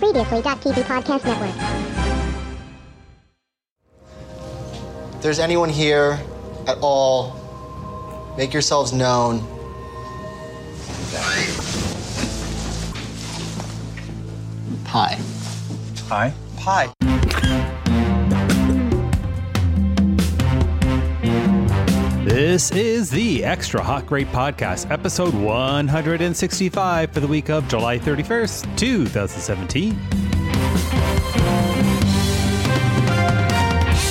Previously.tv Podcast Network. If there's anyone here at all, make yourselves known. Pie. Hi. Pie. This is the Extra Hot Great Podcast, episode 165 for the week of July 31st, 2017.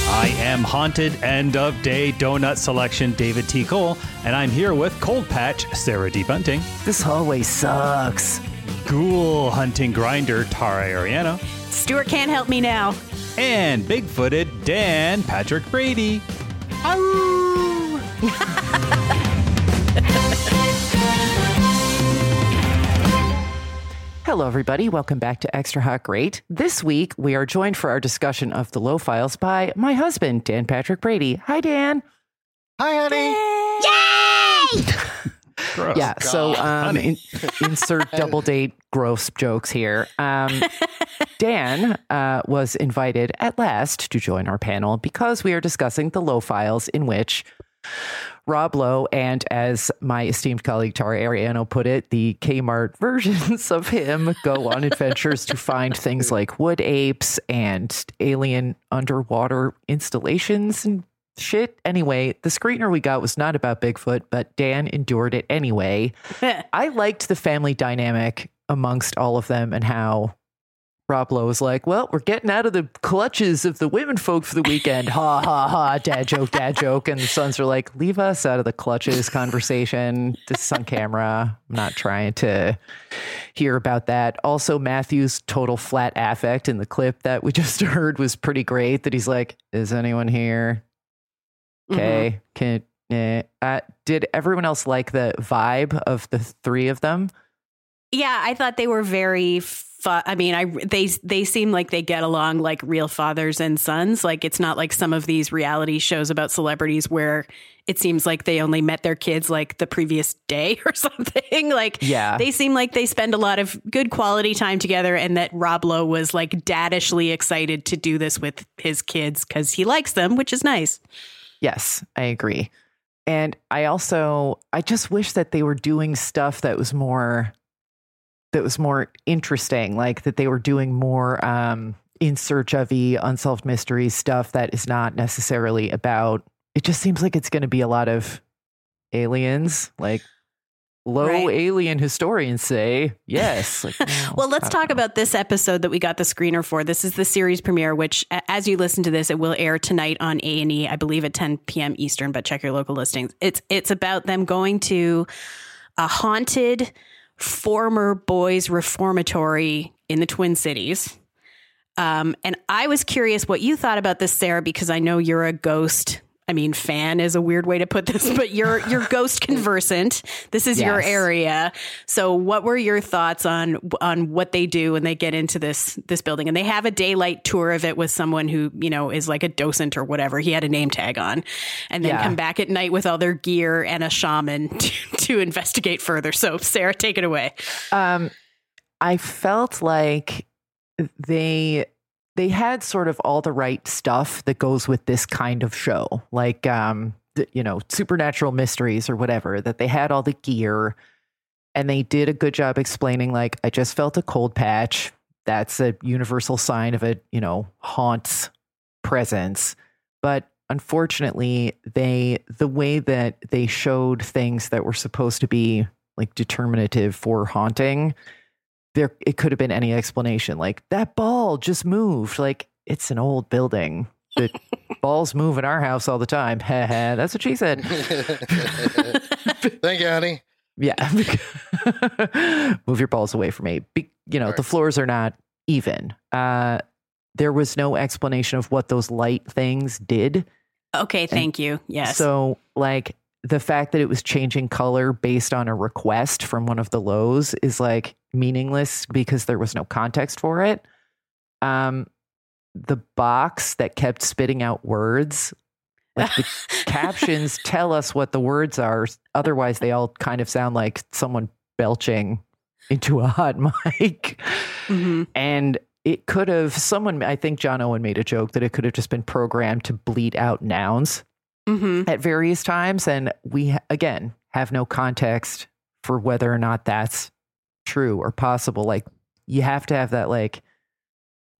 I am Haunted End of Day Donut Selection David T. Cole, and I'm here with Cold Patch Sarah D. Bunting, This hallway sucks. Ghoul Hunting Grinder Tara Ariano, Stuart can't help me now. and Bigfooted Dan Patrick Brady. Hello, everybody. Welcome back to Extra Hot Great. This week, we are joined for our discussion of the Lowe Files by my husband, Dan Patrick Brady. Hi, Dan. Hi, honey. Gross. yeah, so um, in, insert double date gross jokes here. Um, Dan uh, was invited at last to join our panel because we are discussing the Lowe Files in which Rob Lowe and, as my esteemed colleague Tara Ariano put it, the Kmart versions of him go on adventures to find things like wood apes and alien underwater installations and shit. Anyway, the screener we got was not about Bigfoot, but Dan endured it anyway. I liked the family dynamic amongst all of them and how Rob Lowe was like, Well, we're getting out of the clutches of the women folk for the weekend. Ha ha ha, dad joke, dad joke. And the sons are like, Leave us out of the clutches conversation. This is on camera. I'm not trying to hear about that. Also, Matthew's total flat affect in the clip that we just heard was pretty great. That he's like, Is anyone here? Okay. Can eh. uh, did everyone else like the vibe of the three of them? Yeah, I thought they were very. Fu- I mean, I they they seem like they get along like real fathers and sons. Like it's not like some of these reality shows about celebrities where it seems like they only met their kids like the previous day or something. Like Yeah. they seem like they spend a lot of good quality time together, and that Rob Lowe was like daddishly excited to do this with his kids because he likes them, which is nice. Yes, I agree. And I also I just wish that they were doing stuff that was more that was more interesting, like that they were doing more um in search of the unsolved mysteries stuff that is not necessarily about it just seems like it's going to be a lot of aliens, like low Right. alien historians say. Yes. Like, no, Well, let's talk know. about this episode that we got the screener for. This is the series premiere, which, as you listen to this, it will air tonight on A and E, I believe at 10 p.m. Eastern. But check your local listings. It's it's about them going to a haunted former boys reformatory in the Twin Cities. Um, and I was curious what you thought about this, Sarah, because I know you're a ghost. I mean, fan is a weird way to put this, but you're you're ghost conversant. This is your area. So, what were your thoughts on on what they do when they get into this this building? And they have a daylight tour of it with someone who you know is like a docent or whatever. He had a name tag on, and then Yeah. come back at night with all their gear and a shaman to, to investigate further. So, Sarah, take it away. Um, I felt like they they had sort of all the right stuff that goes with this kind of show, like um, you know, supernatural mysteries or whatever. That they had all the gear, and they did a good job explaining. Like, I just felt a cold patch. That's a universal sign of a you know haunt's presence, but unfortunately they the way that they showed things that were supposed to be like determinative for haunting there it could have been any explanation like that ball just moved like it's an old building the balls move in our house all the time. That's what she said. Thank you, honey. yeah. Move your balls away from me. Be, you know the floors are not even. Uh there was no explanation of what those light things did. Okay, thank you. Yes. So, like, the fact that it was changing color based on a request from one of the Lowes is like meaningless because there was no context for it. Um, the box that kept spitting out words, like the captions tell us what the words are. Otherwise, they all kind of sound like someone belching into a hot mic. And it could have, someone, I think John Owen made a joke that it could have just been programmed to bleed out nouns hmm at various times. And we, again, have no context for whether or not that's true or possible. Like, you have to have that, like,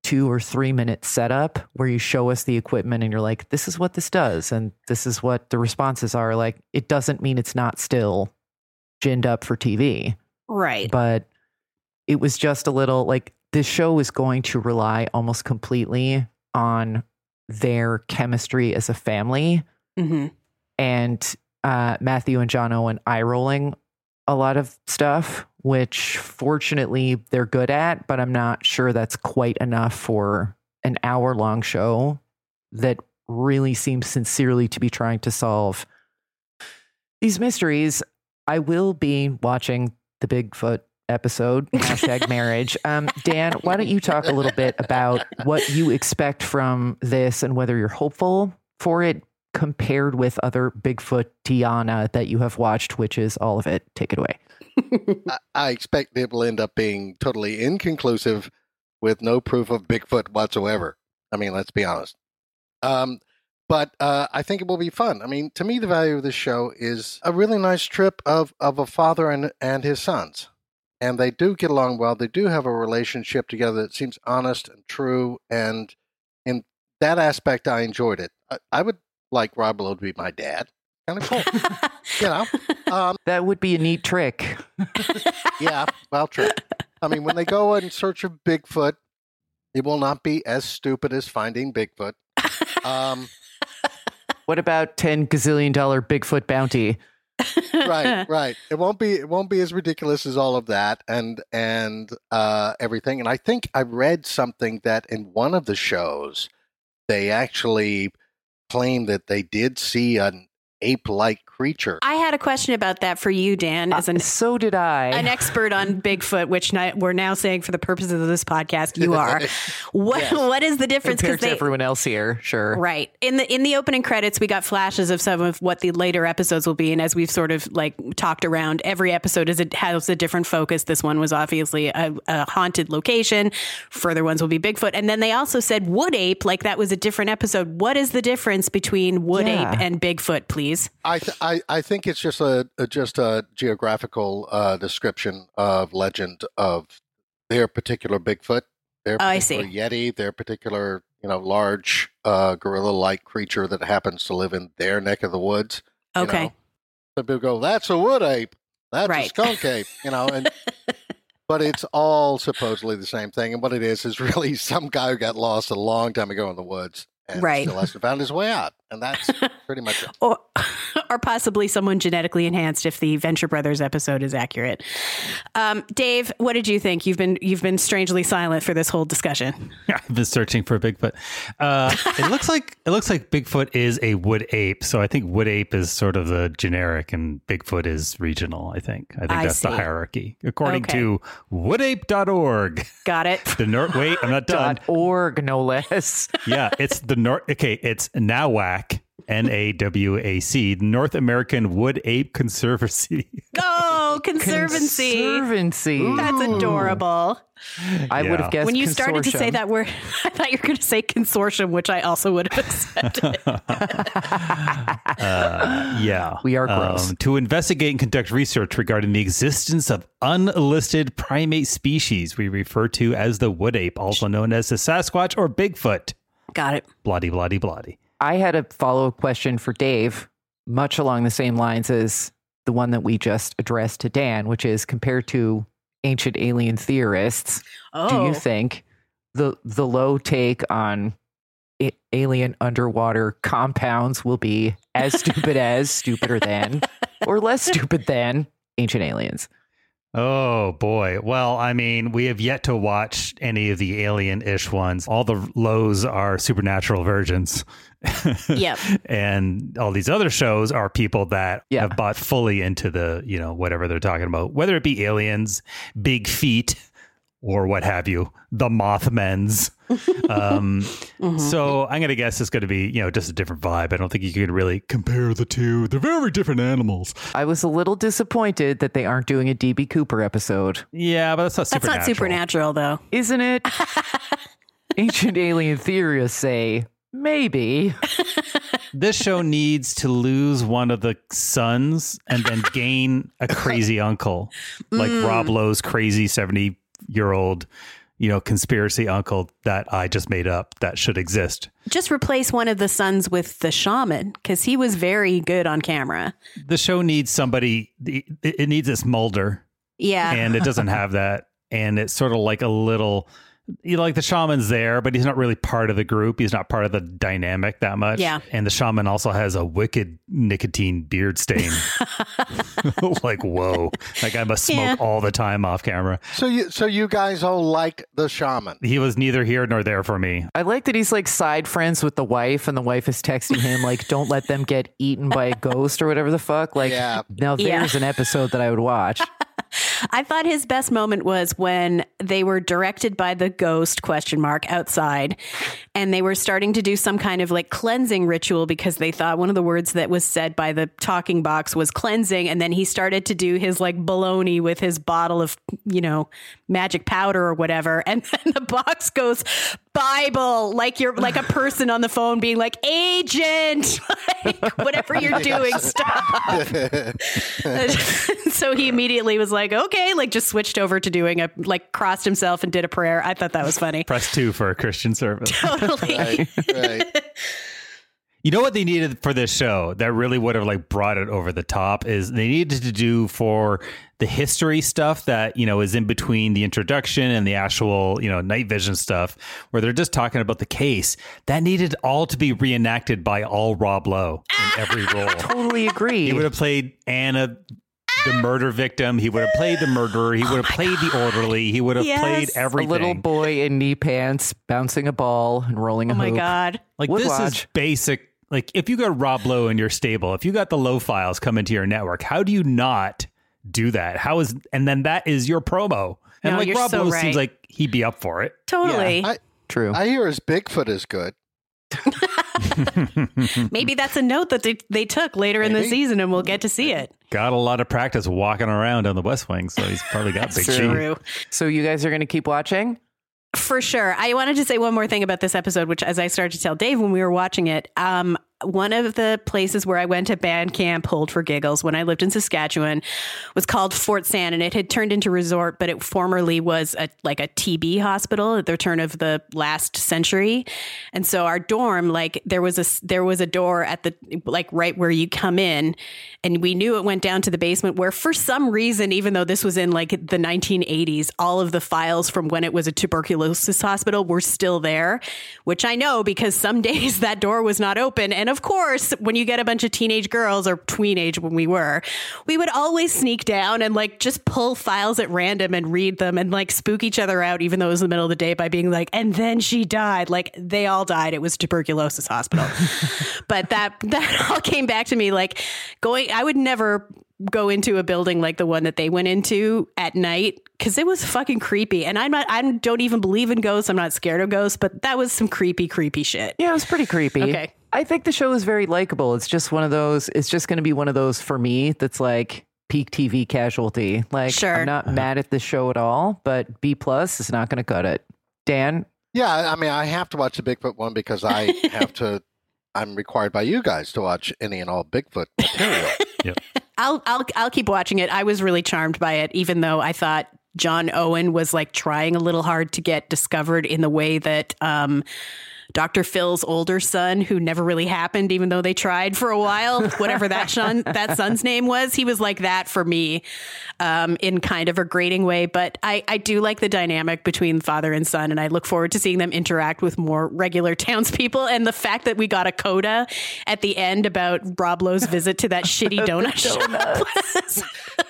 two or three minute setup where you show us the equipment and you're like, this is what this does. And this is what the responses are. Like, it doesn't mean it's not still ginned up for TV Right. but it was just a little like this show is going to rely almost completely on their chemistry as a family hmm and uh, Matthew and John Owen eye rolling a lot of stuff, which fortunately they're good at, but I'm not sure that's quite enough for an hour long show that really seems sincerely to be trying to solve these mysteries. I will be watching the Bigfoot episode, hashtag marriage. Um, Dan, why don't you talk a little bit about what you expect from this and whether you're hopeful for it compared with other Bigfoot Tiana that you have watched, which is all of it. Take it away. I, expect it will end up being totally inconclusive with no proof of Bigfoot whatsoever. I mean, let's be honest. Um, but uh, I think it will be fun. I mean, to me, the value of this show is a really nice trip of, of a father and, and his sons. And they do get along well. They do have a relationship together that seems honest and true. And in that aspect, I enjoyed it. I, I would like Rob Lowe to be my dad. Kind of cool, you know. Um, That would be a neat trick. yeah, well, true. I mean, when they go in search of Bigfoot, it will not be as stupid as finding Bigfoot. Um, What about 10 gazillion dollar Bigfoot bounty? right, right. It won't be. It won't be as ridiculous as all of that, and and uh, everything. And I think I read something that in one of the shows, they actually claimed that they did see an ape-like creature. I had a question about that for you, Dan, as an Uh, so did I. an expert on Bigfoot, which ni- we're now saying for the purposes of this podcast, you are. What Yes. what is the difference? compared to everyone else here, sure. Right. In the in the opening credits, we got flashes of some of what the later episodes will be, and as we've sort of like talked around, every episode is it has a different focus. This one was obviously a, a haunted location. Further ones will be Bigfoot, and then they also said wood ape, like that was a different episode. What is the difference between wood Yeah. ape and Bigfoot, please? I, th- I I think it's just a, a just a geographical uh, description of legend of their particular Bigfoot, their Oh, I particular. Yeti, their particular you know large uh, gorilla-like creature that happens to live in their neck of the woods. you Okay. know. So people go, "That's a wood ape. That's Right. a skunk ape," you know, and but it's all supposedly the same thing. And what it is is really some guy who got lost a long time ago in the woods and Right. still hasn't found his way out, and that's pretty much it. or or possibly someone genetically enhanced if the Venture Brothers episode is accurate. Um, Dave, what did you think? You've been you've been strangely silent for this whole discussion. I've been searching for Bigfoot. Uh, it looks like it looks like Bigfoot is a wood ape. So I think wood ape is sort of the generic, and Bigfoot is regional. I think. I think I that's the hierarchy according Okay. to woodape.org. Got it. The North. Wait, I'm not done. Org, no less. yeah, it's the North. Okay, it's NAWAC. N A W A C, North American Wood Ape Conservancy. Oh, conservancy. Conservancy. That's adorable. I would have guessed when you started to say that word, I thought you were going to say consortium, which I also would have accepted. Uh, yeah. We are gross. Um, to investigate and conduct research regarding the existence of unlisted primate species we refer to as the wood ape, also known as the Sasquatch or Bigfoot. Got it. Bloody, bloody, bloody. I had a follow up question for Dave, much along the same lines as the one that we just addressed to Dan, which is compared to ancient alien theorists, Oh, do you oh. think the the Lowe take on a- alien underwater compounds will be as stupid as, stupider than, or less stupid than ancient aliens? Oh boy. Well, I mean, we have yet to watch any of the alien ish ones. All the Lowes are supernatural virgins. Yep. and all these other shows are people that Yeah. have bought fully into the, you know, whatever they're talking about, whether it be aliens, big feet, or what have you, the Mothmen's. Um, So I'm going to guess it's going to be, you know, just a different vibe. I don't think you can really compare the two. They're very different animals. I was a little disappointed that they aren't doing a DB Cooper episode. Yeah, but that's not supernatural. That's not supernatural, though. Isn't it? Ancient alien theorists say maybe. This show needs to lose one of the sons and then gain a crazy uncle, like mm. Rob Lowe's crazy 70 year old, you know, conspiracy uncle that I just made up that should exist. Just replace one of the sons with the shaman because he was very good on camera. The show needs somebody, it it needs this Mulder, Yeah. and it doesn't have that. And it's sort of like a little, you know, like the shaman's there, but he's not really part of the group. He's not part of the dynamic that much. Yeah. And the shaman also has a wicked nicotine beard stain. like, whoa. Like I must smoke Yeah. all the time off camera. So you so you guys all like the shaman. He was neither here nor there for me. I like that he's like side friends with the wife, and the wife is texting him like, "Don't let them get eaten by a ghost or whatever the fuck." Like, Yeah. now Yeah. an episode that I would watch. I thought his best moment was when they were directed by the ghost question mark outside and they were starting to do some kind of like cleansing ritual because they thought one of the words that was said by the talking box was cleansing and then he started to do his like baloney with his bottle of you know magic powder or whatever and then the box goes bible like you're like a person on the phone being like agent! Like whatever you're doing stop. So he immediately was like, okay, like just switched over to doing a like crossed himself and did a prayer. I thought that was funny. Press two for a Christian service. Totally. Right, right. You know what they needed for this show that really would have like brought it over the top is they needed to do for the history stuff that you know is in between the introduction and the actual you know night vision stuff where they're just talking about the case that needed all to be reenacted by all Rob Lowe in every role. Totally agree. He would have played Anna, the murder victim. He would have played the murderer. He oh would have played the orderly. He would have Yes. played a everything. little boy in knee pants bouncing a ball and rolling a Oh my hoop. God. Like Would this is basic. Like if you got Rob Lowe in your stable, if you got the Lowe Files come into your network, how do you not do that? How is and then that is your promo. And No, like you're Rob so Lowe right. seems like he'd be up for it. Totally. I, True. I hear his Bigfoot is good. Maybe that's a note that they, they took later in the season and we'll get to see it. got a lot of practice walking around on the West Wing, so he's probably got big true. G. So you guys are going to keep watching? For sure. I wanted to say one more thing about this episode, which as I started to tell Dave when we were watching it, um, one of the places where I went to band camp, hold for giggles, when I lived in Saskatchewan, was called Fort San, and it had turned into resort, but it formerly was a like a TB hospital at the turn of the last century. And so our dorm, like there was a there was a door at the like right where you come in, and we knew it went down to the basement. Where for some reason, even though this was in like the 1980s, all of the files from when it was a tuberculosis hospital were still there, which I know because some days that door was not open. And of course, when you get a bunch of teenage girls or tweenage when we were, we would always sneak down and like just pull files at random and read them and like spook each other out, even though it was the middle of the day by being like, and then she died. Like they all died. It was tuberculosis hospital. but that, that all came back to me like going, I would never go into a building like the one that they went into at night because it was fucking creepy. And I'm not, I don't even believe in ghosts. I'm not scared of ghosts, but that was some creepy, creepy shit. Yeah, it was pretty creepy. Okay. I think the show is very likable. It's just one of those, it's just going to be one of those for me that's like peak TV casualty. Like, Sure. I'm not mad at the show at all, but B plus is not going to cut it. Dan, Yeah, I mean, I have to watch the Bigfoot one because I have to. I'm required by you guys to watch any and all Bigfoot material. I'll I'll I'll keep watching it. I was really charmed by it, even though I thought John Owen was like trying a little hard to get discovered in the way that um, Dr. Phil's older son, who never really happened, even though they tried for a while, whatever that son that son's name was, he was like that for me, um, in kind of a grating way. But I I do like the dynamic between father and son, and I look forward to seeing them interact with more regular townspeople. And the fact that we got a coda at the end about Rob Lowe's visit to that shitty donut shop.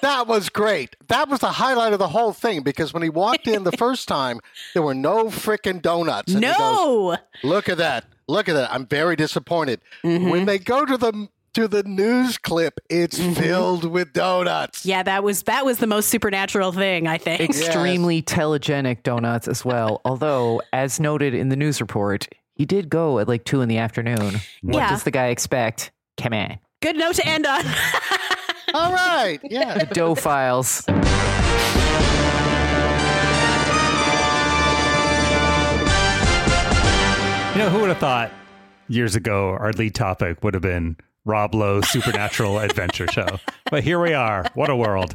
that was great. That was the highlight of the whole thing because when he walked in the first time, there were no freaking donuts. And he goes, no. Look at that. Look at that. I'm very disappointed. Mm-hmm. When they go to the to the news clip. It's filled with donuts. Yeah, that was that was the most supernatural thing, I think. Extremely telegenic donuts as well. Although, as noted in the news report, he did go at like two in the afternoon. What Yeah. does the guy expect? Come on. Good note to end on. All right. Yeah. The dough files. You know, who would have thought years ago our lead topic would have been Rob Lowe's Supernatural Adventure Show? But here we are. What a world.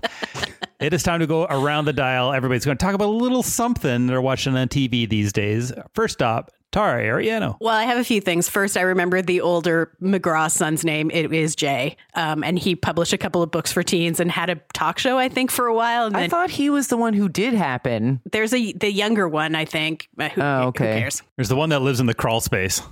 It is time to go around the dial. Everybody's going to talk about a little something they're watching on TV these days. First up, Tara Ariano. Well, I have a few things. First, I remember the older McGraw son's name. It is Jay, um, and he published a couple of books for teens and had a talk show, I think, for a while. And I thought he was the one who did happen. there's a the younger one, I think. Who, Oh, okay. who cares? There's the one that lives in the crawl space.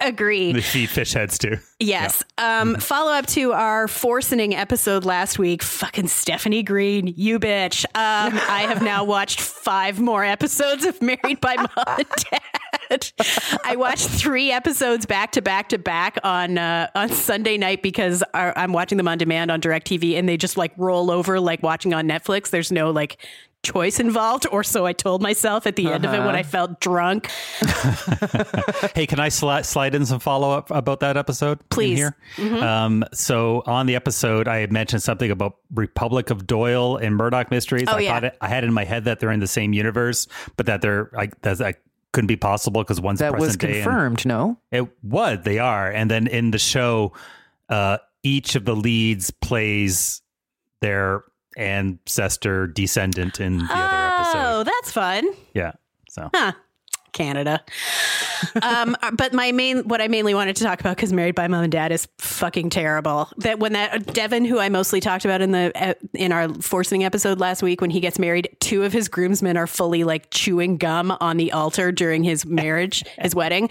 Agree. They feed fish heads too. Yes. Um, follow up to our forcening episode last week. Fucking Stephanie Green, you bitch. Um, I have now watched five more episodes of Married by Mom and Dad. I watched three episodes back to back to back on uh, on Sunday night because our, I'm watching them on demand on DirecTV, and they just like roll over like watching on Netflix. There's no like choice involved, or so I told myself at the end of it when I felt drunk. Hey, can I sli- slide in some follow up about that episode? Please. Here? Um, so on the episode, I had mentioned something about Republic of Doyle and Murdoch Mysteries. Oh, I yeah. thought it, I had in my head that they're in the same universe, but that they're like that, that couldn't be possible because one's That was present day confirmed, no? It was. They are. And then in the show, uh, each of the leads plays their ancestor descendant in the other episode. Oh, that's fun. Yeah. So Huh. Canada. um, but my main, what I mainly wanted to talk about, because Married by Mom and Dad is fucking terrible. That when that Devin, who I mostly talked about in the uh, in our forcing episode last week, when he gets married, two of his groomsmen are fully like chewing gum on the altar during his marriage, his wedding,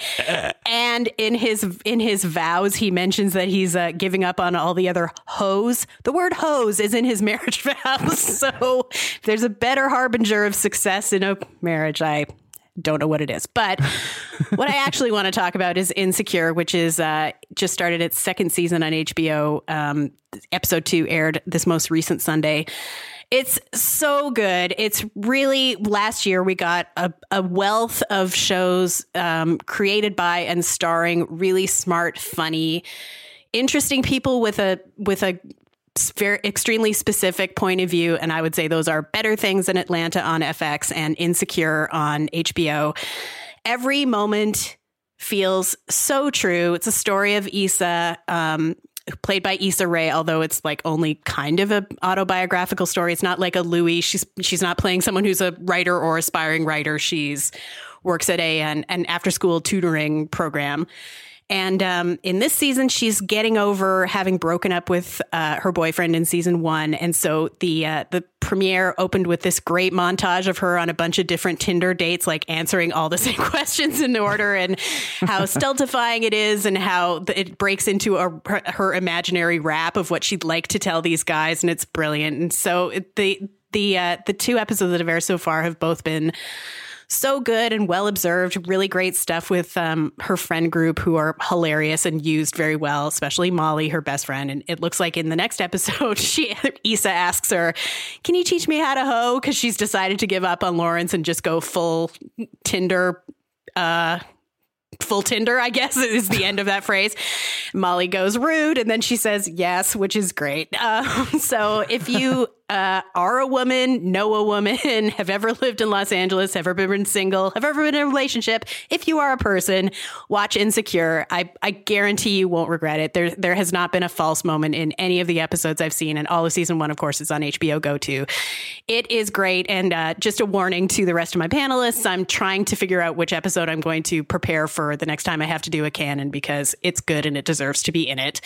and in his in his vows, he mentions that he's uh, giving up on all the other hoes. The word hose is in his marriage vows, so there's a better harbinger of success in a marriage. I don't know what it is. But what I actually want to talk about is Insecure, which is uh, just started its second season on HBO. Um, episode two aired this most recent Sunday. It's so good. It's really last year we got a, a wealth of shows um, created by and starring really smart, funny, interesting people with a with a very extremely specific point of view and i would say those are better things than atlanta on fx and insecure on hbo every moment feels so true. It's a story of Issa um played by Issa Rae although it's like only kind of a autobiographical story. It's not like a Louie. She's she's not playing someone who's a writer or aspiring writer. She's works at a an, an after school tutoring program and um, in this season, she's getting over having broken up with uh, her boyfriend in season one, and so the uh, the premiere opened with this great montage of her on a bunch of different Tinder dates, like answering all the same questions in order, and how stultifying it is, and how it breaks into a, her, imaginary rap of what she'd like to tell these guys, and it's brilliant. And so the the uh, the two episodes that have aired so far have both been so good and well observed. Really great stuff with um, her friend group who are hilarious and used very well, especially Molly, her best friend. And it looks like in the next episode, she Issa asks her, "Can you teach me how to hoe?" Because she's decided to give up on Lawrence and just go full Tinder. Uh, full Tinder, I guess is the end of that phrase. Molly goes rude, and then she says yes, which is great. Um, so if you uh, are a woman, know a woman, have ever lived in Los Angeles, have ever been single, have ever been in a relationship, if you are a person, watch Insecure. I, I guarantee you won't regret it. There there has not been a false moment in any of the episodes I've seen, and all of season one, of course, is on HBO Go too. It is great, and uh, just a warning to the rest of my panelists: I'm trying to figure out which episode I'm going to prepare for the next time I have to do a canon because it's good and it deserves to be in it.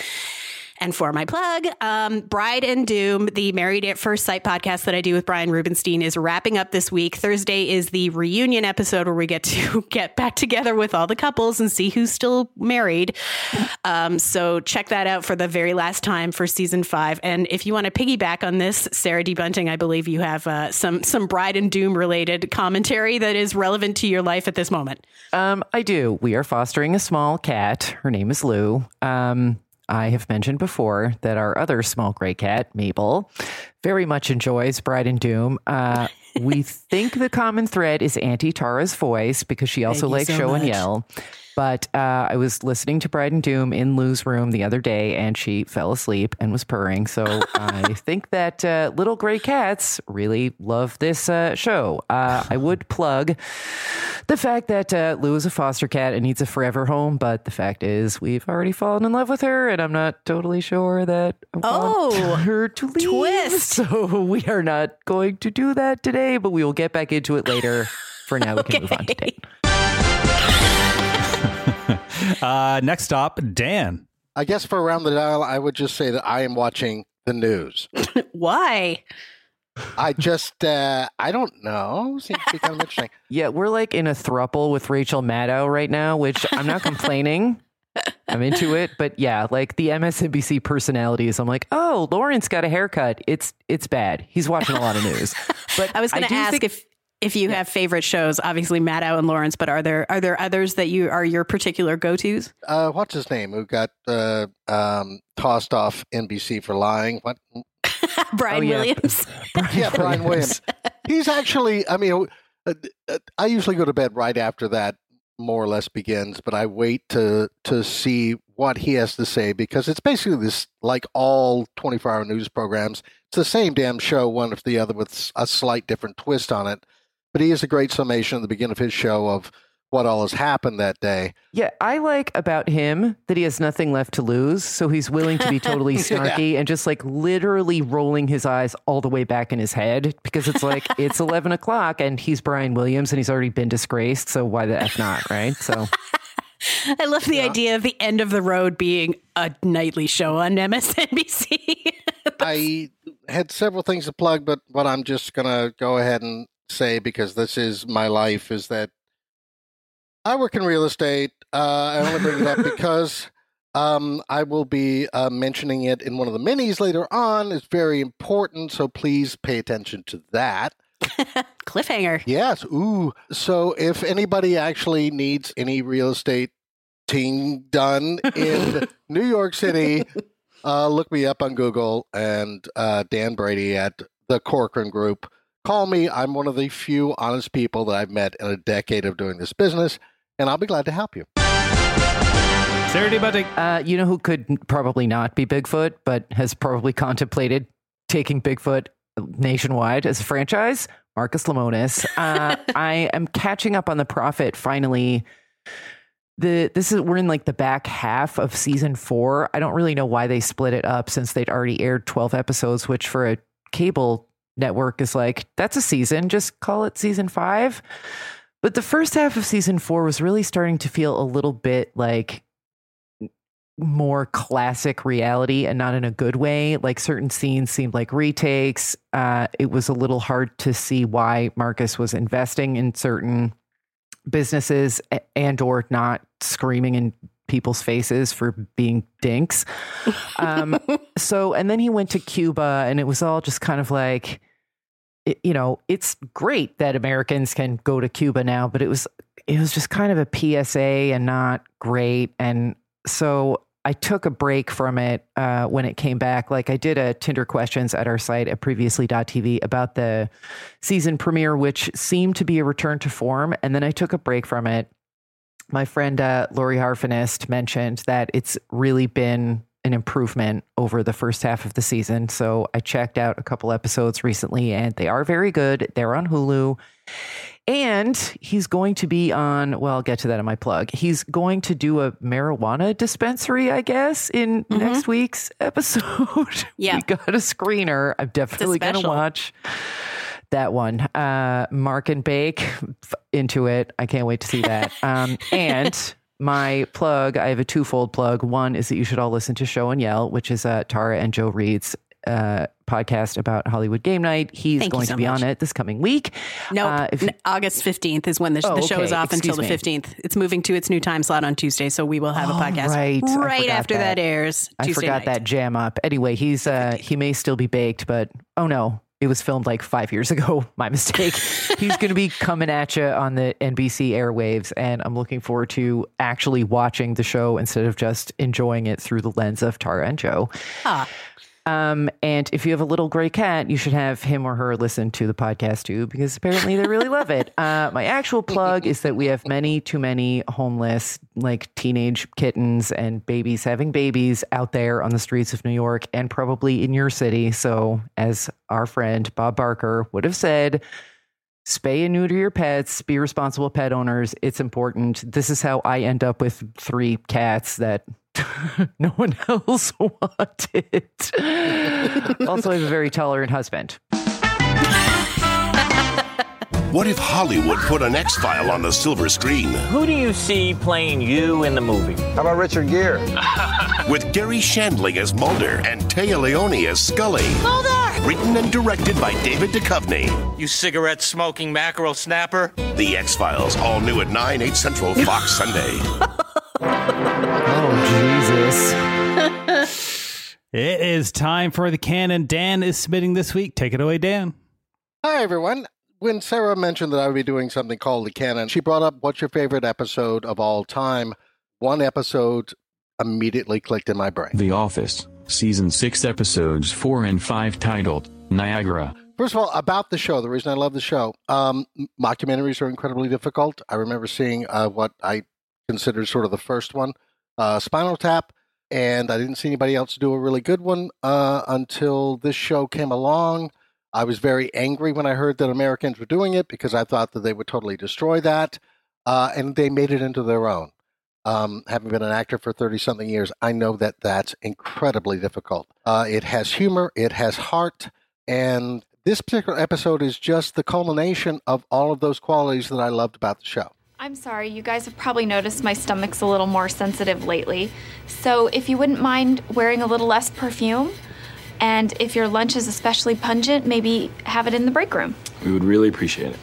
And for my plug, um, Bride and Doom, the Married at First Sight podcast that I do with Brian Rubenstein, is wrapping up this week. Thursday is the reunion episode where we get to get back together with all the couples and see who's still married. Um, so check that out for the very last time for season five. And if you want to piggyback on this, Sarah D. Bunting, I believe you have uh, some some Bride and Doom related commentary that is relevant to your life at this moment. Um, I do. We are fostering a small cat. Her name is Lou. Um, I have mentioned before that our other small gray cat, Mabel, very much enjoys Bride and Doom. Uh, we think the common thread is Auntie Tara's voice because she also Thank likes so show and much. yell. But uh, I was listening to Bride and Doom in Lou's room the other day, and she fell asleep and was purring. So I think that uh, little gray cats really love this uh, show. Uh, I would plug the fact that uh, Lou is a foster cat and needs a forever home, but the fact is we've already fallen in love with her, and I'm not totally sure that I Oh, her to leave. twist. So we are not going to do that today, but we will get back into it later. For now, we can move on to Okay. Uh, next stop, Dan. I guess for around the dial, I would just say that I am watching the news. Why? I just, uh, I don't know. Seems to be kind of interesting. Yeah, we're like in a thruple with Rachel Maddow right now, which I'm not complaining. I'm into it, but yeah, like the MSNBC personalities, I'm like, oh, Lawrence got a haircut. It's it's bad. He's watching a lot of news. But I was going to ask think- if if you have favorite shows. Obviously, Maddow and Lawrence, but are there are there others that you are your particular go tos? Uh, what's his name? Who got uh, um, tossed off NBC for lying? What? Brian Oh, yeah. Williams. Yeah, Brian Williams. He's actually. I mean, uh, uh, I usually go to bed right after that more or less begins, but I wait to to see what he has to say because it's basically this like all 24 hour news programs. It's the same damn show, one after the other, with a slight different twist on it. But he has a great summation at the beginning of his show of what all has happened that day. Yeah, I like about him that he has nothing left to lose, so he's willing to be totally snarky and just like literally rolling his eyes all the way back in his head because it's like it's eleven o'clock and he's Brian Williams and he's already been disgraced, so why the f not, right? So I love the idea of the end of the road being a nightly show on MSNBC. I had several things to plug, but what I'm just gonna go ahead and say because this is my life is that I work in real estate. Uh, I only bring it up because um, I will be uh, mentioning it in one of the minis later on. It's very important, so please pay attention to that. Cliffhanger. Yes. Ooh. So if anybody actually needs any real estate ting done in New York City, uh, look me up on Google and uh, Dan Brady at the Corcoran Group. Call me. I'm one of the few honest people that I've met in a decade of doing this business, and I'll be glad to help you. Saturday about to uh, you know who could probably not be Bigfoot, but has probably contemplated taking Bigfoot nationwide as a franchise? Marcus Lemonis. Uh, I am catching up on the profit finally. The this is we're in like the back half of season four. I don't really know why they split it up since they'd already aired twelve episodes, which for a cable network is like that's a season. Just call it season five. But the first half of season four was really starting to feel a little bit like more classic reality and not in a good way. Like certain scenes seemed like retakes. Uh, it was a little hard to see why Marcus was investing in certain businesses and or not screaming in people's faces for being dinks. Um, so, and then he went to Cuba and it was all just kind of like, it, you know, it's great that Americans can go to Cuba now, but it was, it was just kind of a PSA and not great. And so I took a break from it uh, when it came back. Like I did a Tinder questions at our site at previously.tv about the season premiere, which seemed to be a return to form. And then I took a break from it. My friend uh, Lori Harfinist mentioned that it's really been an improvement over the first half of the season. So I checked out a couple episodes recently and they are very good. They're on Hulu. And he's going to be on, well, I'll get to that in my plug. He's going to do a marijuana dispensary, I guess, in next week's episode. Yeah. we got a screener. I'm definitely going to watch that one. Uh, Mark and Bake into it. I can't wait to see that. Um, and my plug, I have a twofold plug. One is that you should all listen to Show and Yell, which is uh, Tara and Joe Reed's uh, podcast about Hollywood Game Night. He's Thank going so to be much. on it this coming week. No, Uh, if- August 15th is when the, Oh, the show is okay. off until the Excuse me. 15th. It's moving to its new time slot on Tuesday, so we will have a Oh, podcast right. Right after that. that. airs. I forgot night. that jam up. Anyway, he's uh, he may still be baked, but oh no, It was filmed like five years ago. My mistake. He's going to be coming at you on the NBC airwaves, and I'm looking forward to actually watching the show instead of just enjoying it through the lens of Tara and Joe. Um, and if you have a little gray cat, you should have him or her listen to the podcast too, because apparently they really love it. Uh, my actual plug is that we have many too many homeless, like teenage kittens and babies having babies out there on the streets of New York and probably in your city. So, as our friend Bob Barker would have said, spay and neuter your pets, be responsible pet owners. It's important. This is how I end up with three cats that no one else wanted. also, I have a very tolerant husband. What if Hollywood put an X file on the silver screen? Who do you see playing you in the movie? How about Richard Gere? With Garry Shandling as Mulder and Téa Leoni as Scully. Mulder! Written and directed by David Duchovny. You cigarette smoking mackerel snapper? The X Files, all new at 9, 8 Central, Fox Sunday. It is time for the canon. Dan is submitting this week. Take it away, Dan. Hi, everyone. When Sarah mentioned that I would be doing something called the canon, she brought up what's your favorite episode of all time. One episode immediately clicked in my brain. The Office, Season 6 Episodes 4 and 5 titled Niagara. First of all, about the show, the reason I love the show, um, mockumentaries are incredibly difficult. I remember seeing uh, what I considered sort of the first one, uh, Spinal Tap, and I didn't see anybody else do a really good one uh, until this show came along. I was very angry when I heard that Americans were doing it because I thought that they would totally destroy that, uh, and they made it into their own. Um, having been an actor for 30 something years, I know that that's incredibly difficult. Uh, it has humor, it has heart, and this particular episode is just the culmination of all of those qualities that I loved about the show. I'm sorry, you guys have probably noticed my stomach's a little more sensitive lately. So if you wouldn't mind wearing a little less perfume, and if your lunch is especially pungent, maybe have it in the break room. We would really appreciate it.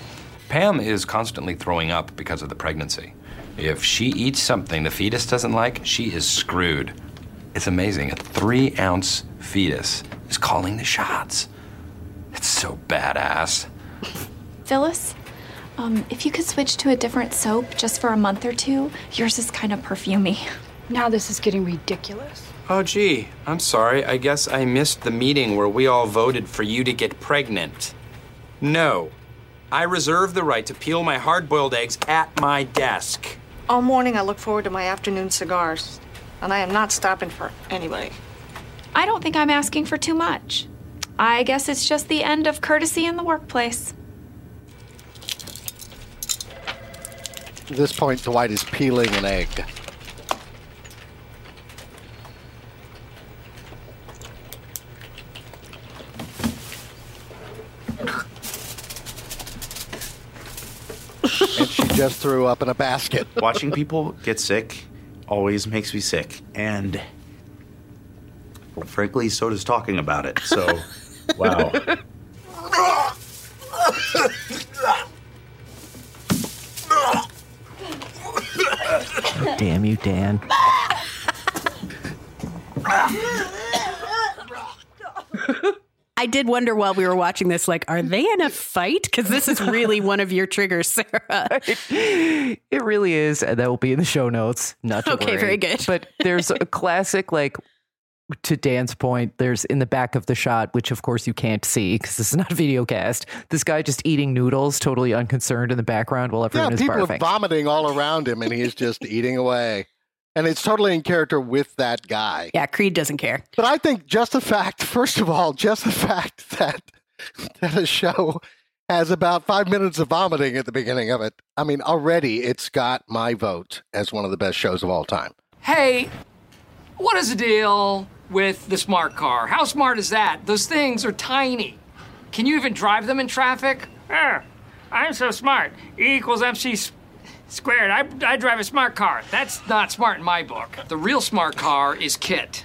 Pam is constantly throwing up because of the pregnancy. If she eats something the fetus doesn't like, she is screwed. It's amazing. A three ounce fetus is calling the shots. It's so badass. Phyllis, um, if you could switch to a different soap just for a month or two, yours is kind of perfumey. Now this is getting ridiculous. Oh, gee, I'm sorry. I guess I missed the meeting where we all voted for you to get pregnant. No. I reserve the right to peel my hard boiled eggs at my desk. All morning I look forward to my afternoon cigars, and I am not stopping for anybody. I don't think I'm asking for too much. I guess it's just the end of courtesy in the workplace. At this point, Dwight is peeling an egg. and she just threw up in a basket. Watching people get sick always makes me sick. And frankly, so does talking about it. So, wow. Damn you, Dan. I did wonder while we were watching this, like, are they in a fight? Because this is really one of your triggers, Sarah. It really is, and that will be in the show notes. Not to Okay, worry. very good. But there's a classic, like to Dan's point. There's in the back of the shot, which of course you can't see because this is not a video cast. This guy just eating noodles, totally unconcerned in the background while Yeah, everyone is people barfing. are vomiting all around him, and he's just eating away. And it's totally in character with that guy. Yeah, Creed doesn't care. But I think just the fact, first of all, just the fact that that a show has about five minutes of vomiting at the beginning of it. I mean, already it's got my vote as one of the best shows of all time. Hey, what is the deal with the smart car? How smart is that? Those things are tiny. Can you even drive them in traffic? I'm so smart. E equals MC squared. I, I drive a smart car. That's not smart in my book. The real smart car is KITT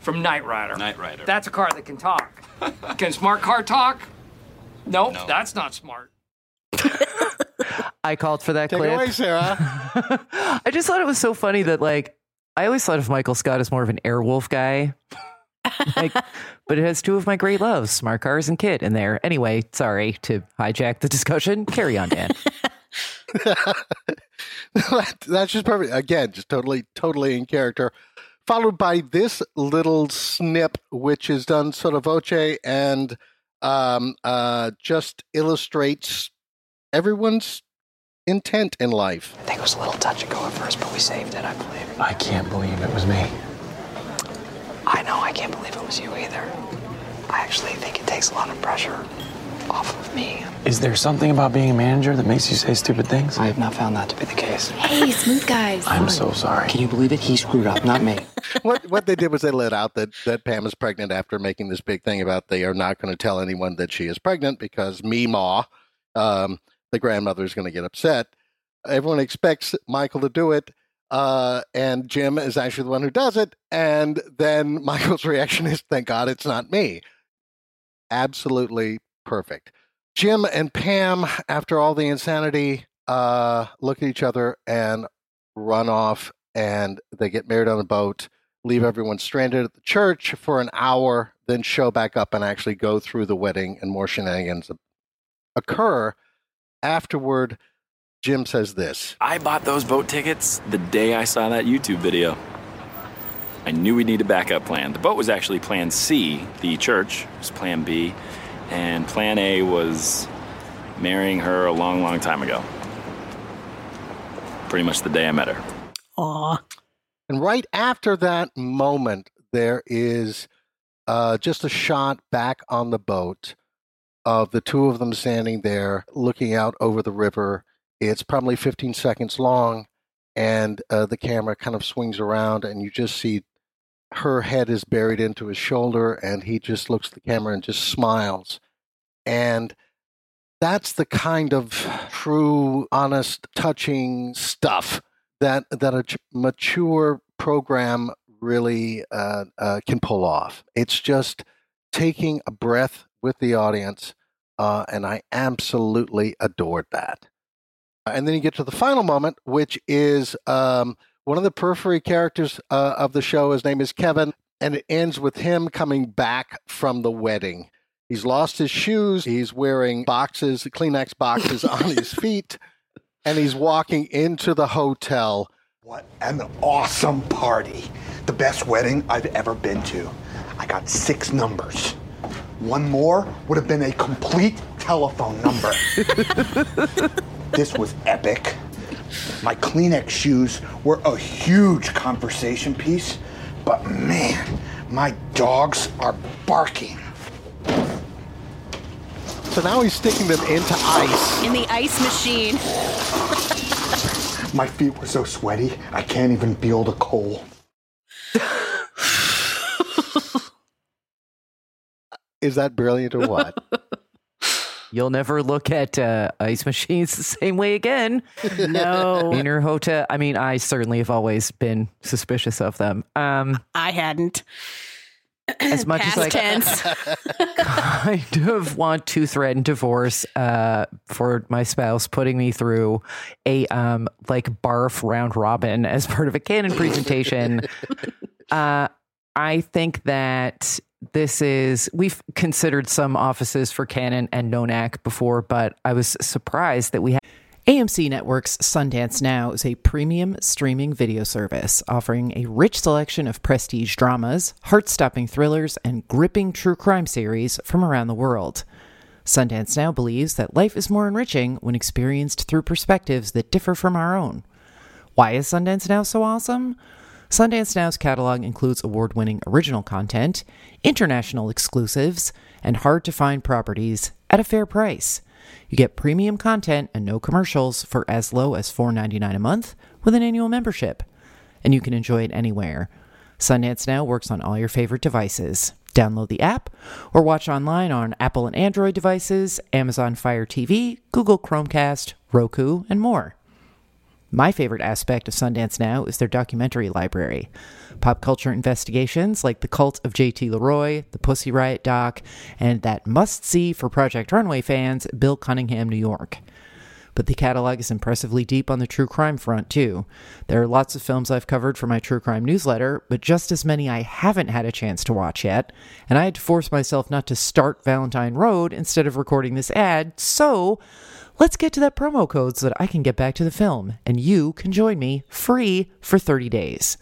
from Knight Rider. Knight Rider. That's a car that can talk. can smart car talk? Nope, that's not smart. I called for that Take clip. away, Sarah. I just thought it was so funny that like I always thought of Michael Scott as more of an Airwolf guy. like, but it has two of my great loves, smart cars and KITT, in there. Anyway, sorry to hijack the discussion. Carry on, Dan. that, that's just perfect. Again, just totally, totally in character. Followed by this little snip, which is done sotto voce and um, uh, just illustrates everyone's intent in life. I think it was a little touch and go at first, but we saved it, I believe. I can't believe it was me. I know, I can't believe it was you either. I actually think it takes a lot of pressure off of me. Is there something about being a manager that makes you say stupid things? I have not found that to be the case. Hey, smooth guys. I'm so sorry. Can you believe it? He screwed up, not me. what what they did was they let out that, that Pam is pregnant after making this big thing about they are not going to tell anyone that she is pregnant because Meemaw, um, the grandmother, is going to get upset. Everyone expects Michael to do it, uh, and Jim is actually the one who does it. And then Michael's reaction is, "Thank God it's not me." Absolutely perfect. Jim and Pam, after all the insanity, uh, look at each other and run off, and they get married on a boat, leave everyone stranded at the church for an hour, then show back up and actually go through the wedding, and more shenanigans occur. Afterward, Jim says this I bought those boat tickets the day I saw that YouTube video. I knew we'd need a backup plan. The boat was actually plan C, the church was plan B, and plan A was marrying her a long, long time ago. Pretty much the day I met her. Aw. And right after that moment, there is uh, just a shot back on the boat of the two of them standing there looking out over the river. It's probably 15 seconds long, and uh, the camera kind of swings around, and you just see her head is buried into his shoulder, and he just looks at the camera and just smiles. And that's the kind of true, honest, touching stuff that that a mature program really uh, uh, can pull off. It's just taking a breath with the audience, uh, and I absolutely adored that. And then you get to the final moment, which is um, one of the periphery characters uh, of the show. His name is Kevin, and it ends with him coming back from the wedding. He's lost his shoes. He's wearing boxes, Kleenex boxes on his feet, and he's walking into the hotel. What an awesome party. The best wedding I've ever been to. I got six numbers. One more would have been a complete telephone number. this was epic. My Kleenex shoes were a huge conversation piece, but man, my dogs are barking. So now he's sticking them into ice. In the ice machine. My feet were so sweaty, I can't even feel the coal. Is that brilliant or what? You'll never look at uh, ice machines the same way again. No. Inner Hota. I mean, I certainly have always been suspicious of them. Um, I hadn't. as much Past as I tense. kind of want to threaten divorce uh, for my spouse putting me through a um, like barf round robin as part of a canon presentation. uh, I think that this is we've considered some offices for canon and nonac before, but I was surprised that we had. AMC Network's Sundance Now is a premium streaming video service offering a rich selection of prestige dramas, heart stopping thrillers, and gripping true crime series from around the world. Sundance Now believes that life is more enriching when experienced through perspectives that differ from our own. Why is Sundance Now so awesome? Sundance Now's catalog includes award winning original content, international exclusives, and hard to find properties at a fair price. You get premium content and no commercials for as low as $4.99 a month with an annual membership. And you can enjoy it anywhere. Sundance Now works on all your favorite devices. Download the app or watch online on Apple and Android devices, Amazon Fire TV, Google Chromecast, Roku, and more. My favorite aspect of Sundance Now is their documentary library. Pop culture investigations like The Cult of JT Leroy, The Pussy Riot doc, and that must see for Project Runway fans, Bill Cunningham, New York. but the catalog is impressively deep on the true crime front, too. There are lots of films I've covered for my true crime newsletter, but just as many I haven't had a chance to watch yet, and I had to force myself not to start Valentine Road instead of recording this ad, so let's get to that promo code so that I can get back to the film, and you can join me free for 30 days.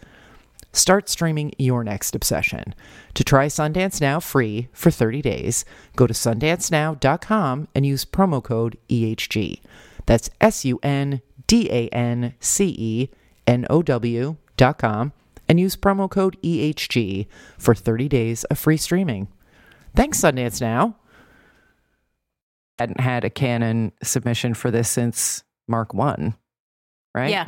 Start streaming your next obsession. To try Sundance Now free for 30 days, go to sundancenow.com and use promo code EHG. That's S U N D A N C E N O W dot com and use promo code EHG for 30 days of free streaming. Thanks, Sundance Now. Hadn't had a canon submission for this since Mark 1, right? Yeah.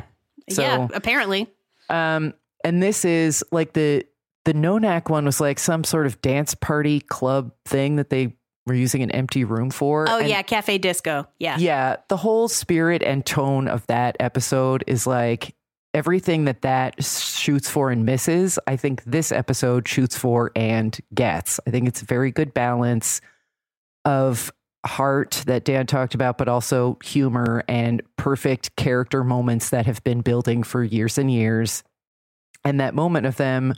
So- yeah, apparently. Um, and this is like the the Nonak one was like some sort of dance party club thing that they were using an empty room for. Oh And yeah, Cafe Disco. Yeah. yeah, the whole spirit and tone of that episode is like everything that that shoots for and misses. I think this episode shoots for and gets. I think it's a very good balance of heart that Dan talked about, but also humor and perfect character moments that have been building for years and years. And that moment of them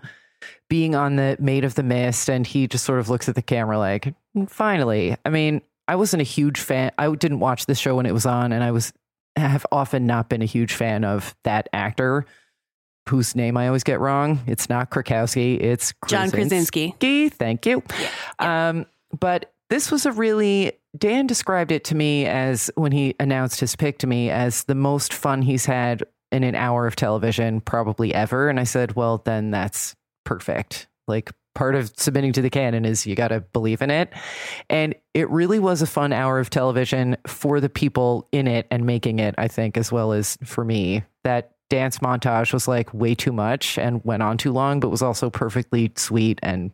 being on the Maid of the Mist, and he just sort of looks at the camera like, finally. I mean, I wasn't a huge fan. I didn't watch the show when it was on, and I was have often not been a huge fan of that actor whose name I always get wrong. It's not Krakowski, it's John Krasinski. Thank you. Um, but this was a really Dan described it to me as when he announced his pick to me as the most fun he's had in an hour of television probably ever. And I said, well, then that's perfect. Like part of submitting to the canon is you got to believe in it. And it really was a fun hour of television for the people in it and making it, I think, as well as for me. That dance montage was like way too much and went on too long, but was also perfectly sweet and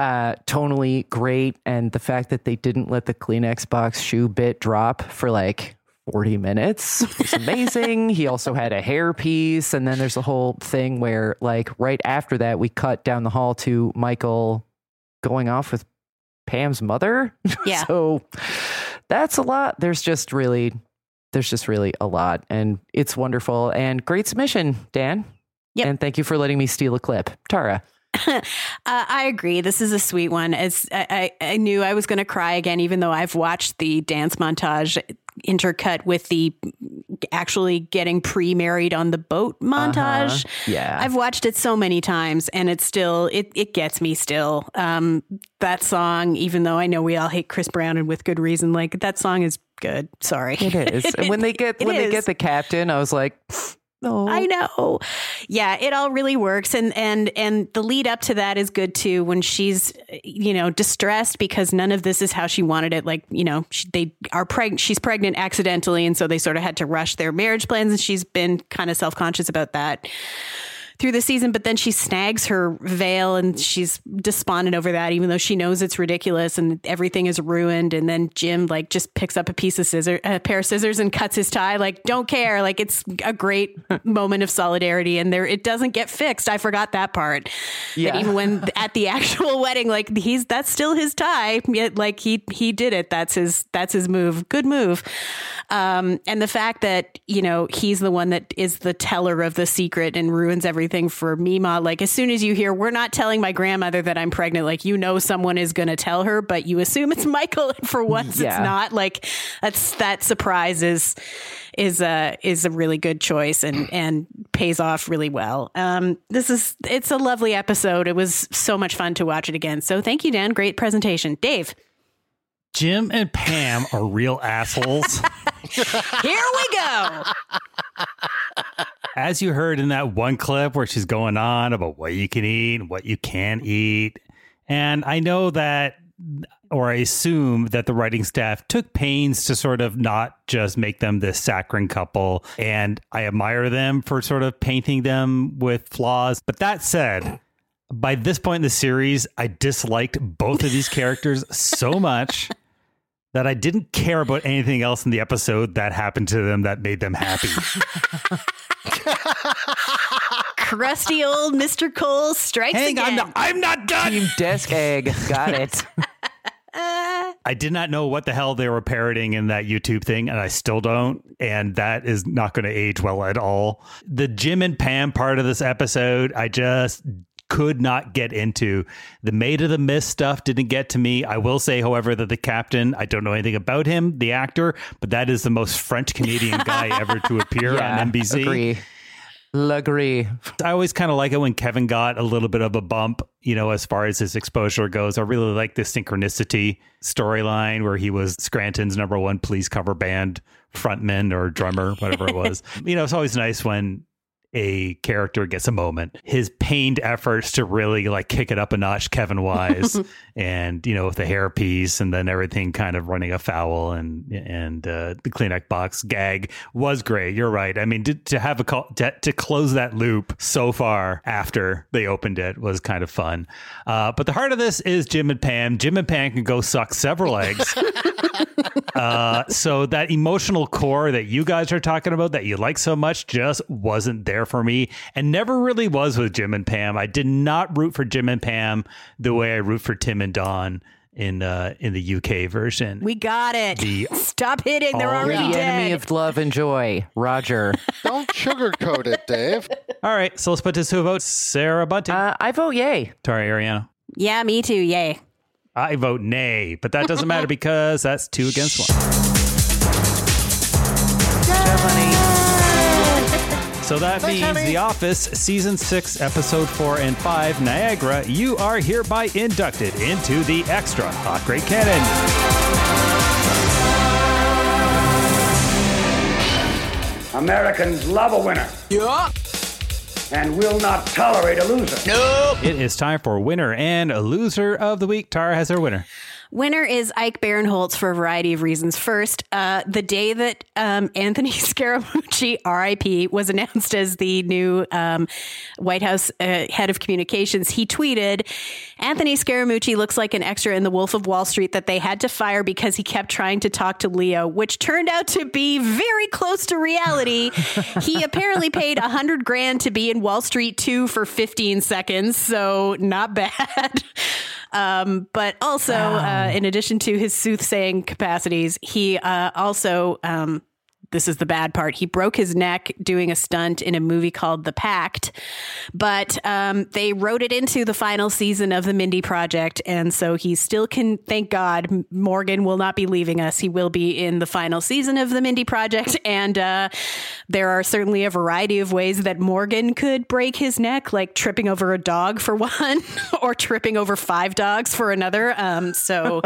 uh, tonally great. And the fact that they didn't let the Kleenex box shoe bit drop for like 40 minutes was amazing. he also had a hairpiece. And then there's a whole thing where, like, right after that, we cut down the hall to Michael going off with Pam's mother. Yeah. so that's a lot. There's just really, there's just really a lot. And it's wonderful and great submission, Dan. Yep. And thank you for letting me steal a clip. Tara. uh, I agree. This is a sweet one. As I, I, I knew I was going to cry again, even though I've watched the dance montage intercut with the actually getting pre-married on the boat montage. Uh-huh. Yeah. I've watched it so many times, and it still it it gets me still. Um, that song, even though I know we all hate Chris Brown and with good reason, like that song is good. Sorry, It is. And when they get when they get the captain, I was like, no. I know. Yeah, it all really works and and and the lead up to that is good too when she's you know distressed because none of this is how she wanted it like, you know, she, they are pregnant she's pregnant accidentally and so they sort of had to rush their marriage plans and she's been kind of self-conscious about that through the season, but then she snags her veil and she's despondent over that, even though she knows it's ridiculous and everything is ruined. And then Jim like just picks up a piece of scissor, a pair of scissors and cuts his tie. Like, don't care. Like, it's a great moment of solidarity, and there it doesn't get fixed. I forgot that part. Yeah. That even when at the actual wedding, like he's that's still his tie. Yet, like he he did it. That's his that's his move. Good move. Um, and the fact that you know he's the one that is the teller of the secret and ruins everything for Mima. Like as soon as you hear, we're not telling my grandmother that I'm pregnant. Like you know someone is going to tell her, but you assume it's Michael. And for once, it's not. Like that's that surprise is is a is a really good choice and and pays off really well. Um, this is it's a lovely episode. It was so much fun to watch it again. So thank you, Dan. Great presentation, Dave. Jim and Pam are real assholes. Here we go. As you heard in that one clip where she's going on about what you can eat and what you can't eat. And I know that, or I assume that the writing staff took pains to sort of not just make them this saccharine couple. And I admire them for sort of painting them with flaws. But that said, by this point in the series, I disliked both of these characters so much that I didn't care about anything else in the episode that happened to them that made them happy. Crusty old Mr. Cole strikes Hang again. I'm not done. Team Desk Egg. Got it. I did not know what the hell they were parroting in that YouTube thing, and I still don't. And that is not going to age well at all. The Jim and Pam part of this episode, I just could not get into. The Maid of the Mist stuff didn't get to me. I will say, however, that the captain, I don't know anything about him, the actor, but that is the most French Canadian guy ever to appear Yeah, on NBC. agree. L'agree. I always kind of like it when Kevin got a little bit of a bump, you know, as far as his exposure goes. I really like the Scrantonicity storyline where he was Scranton's number one police cover band frontman or drummer, whatever it was. you know, it's always nice when a character gets a moment. His pained efforts to really like kick it up a notch, Kevin Wise, and you know, with the hairpiece and then everything kind of running afoul and and uh, the Kleenex box gag was great. You're right. I mean, to, to have a call to, to close that loop so far after they opened it was kind of fun. Uh, but the heart of this is Jim and Pam. Jim and Pam can go suck several eggs. uh, so that emotional core that you guys are talking about that you like so much just wasn't there for me and never really was with Jim and Pam. I did not root for Jim and Pam the way I root for Tim and Dawn in uh, in the UK version. We got it. The- Stop hitting. They're You're already the enemy of love and joy, Roger. Don't sugarcoat it, Dave. All right, so let's put this to a vote. Sarah Bunting. Uh, I vote yay. Tara Ariano. yeah, me too. Yay. I vote nay, but that doesn't matter because that's two against one. So that means The Office Season 6, Episode 4 and 5, Niagara, you are hereby inducted into the Extra Hot Great Canon. Americans love a winner. Yeah. And will not tolerate a loser. No. It is time for winner and loser of the week. Tara has her winner. Winner is Ike Barinholtz for a variety of reasons. First, uh, the day that um, Anthony Scaramucci, RIP, was announced as the new um, White House uh, head of communications, he tweeted, Anthony Scaramucci looks like an extra in The Wolf of Wall Street that they had to fire because he kept trying to talk to Leo, which turned out to be very close to reality. he apparently paid a hundred grand to be in Wall Street 2 for 15 seconds, so not bad. Um, but also, uh, in addition to his soothsaying capacities, he uh, also, um, this is the bad part, he broke his neck doing a stunt in a movie called The Pact. But um, they wrote it into the final season of the Mindy Project. And so he still can, thank God, Morgan will not be leaving us. He will be in the final season of the Mindy Project. And uh, there are certainly a variety of ways that Morgan could break his neck, like tripping over a dog for one, or tripping over five dogs for another. Um, so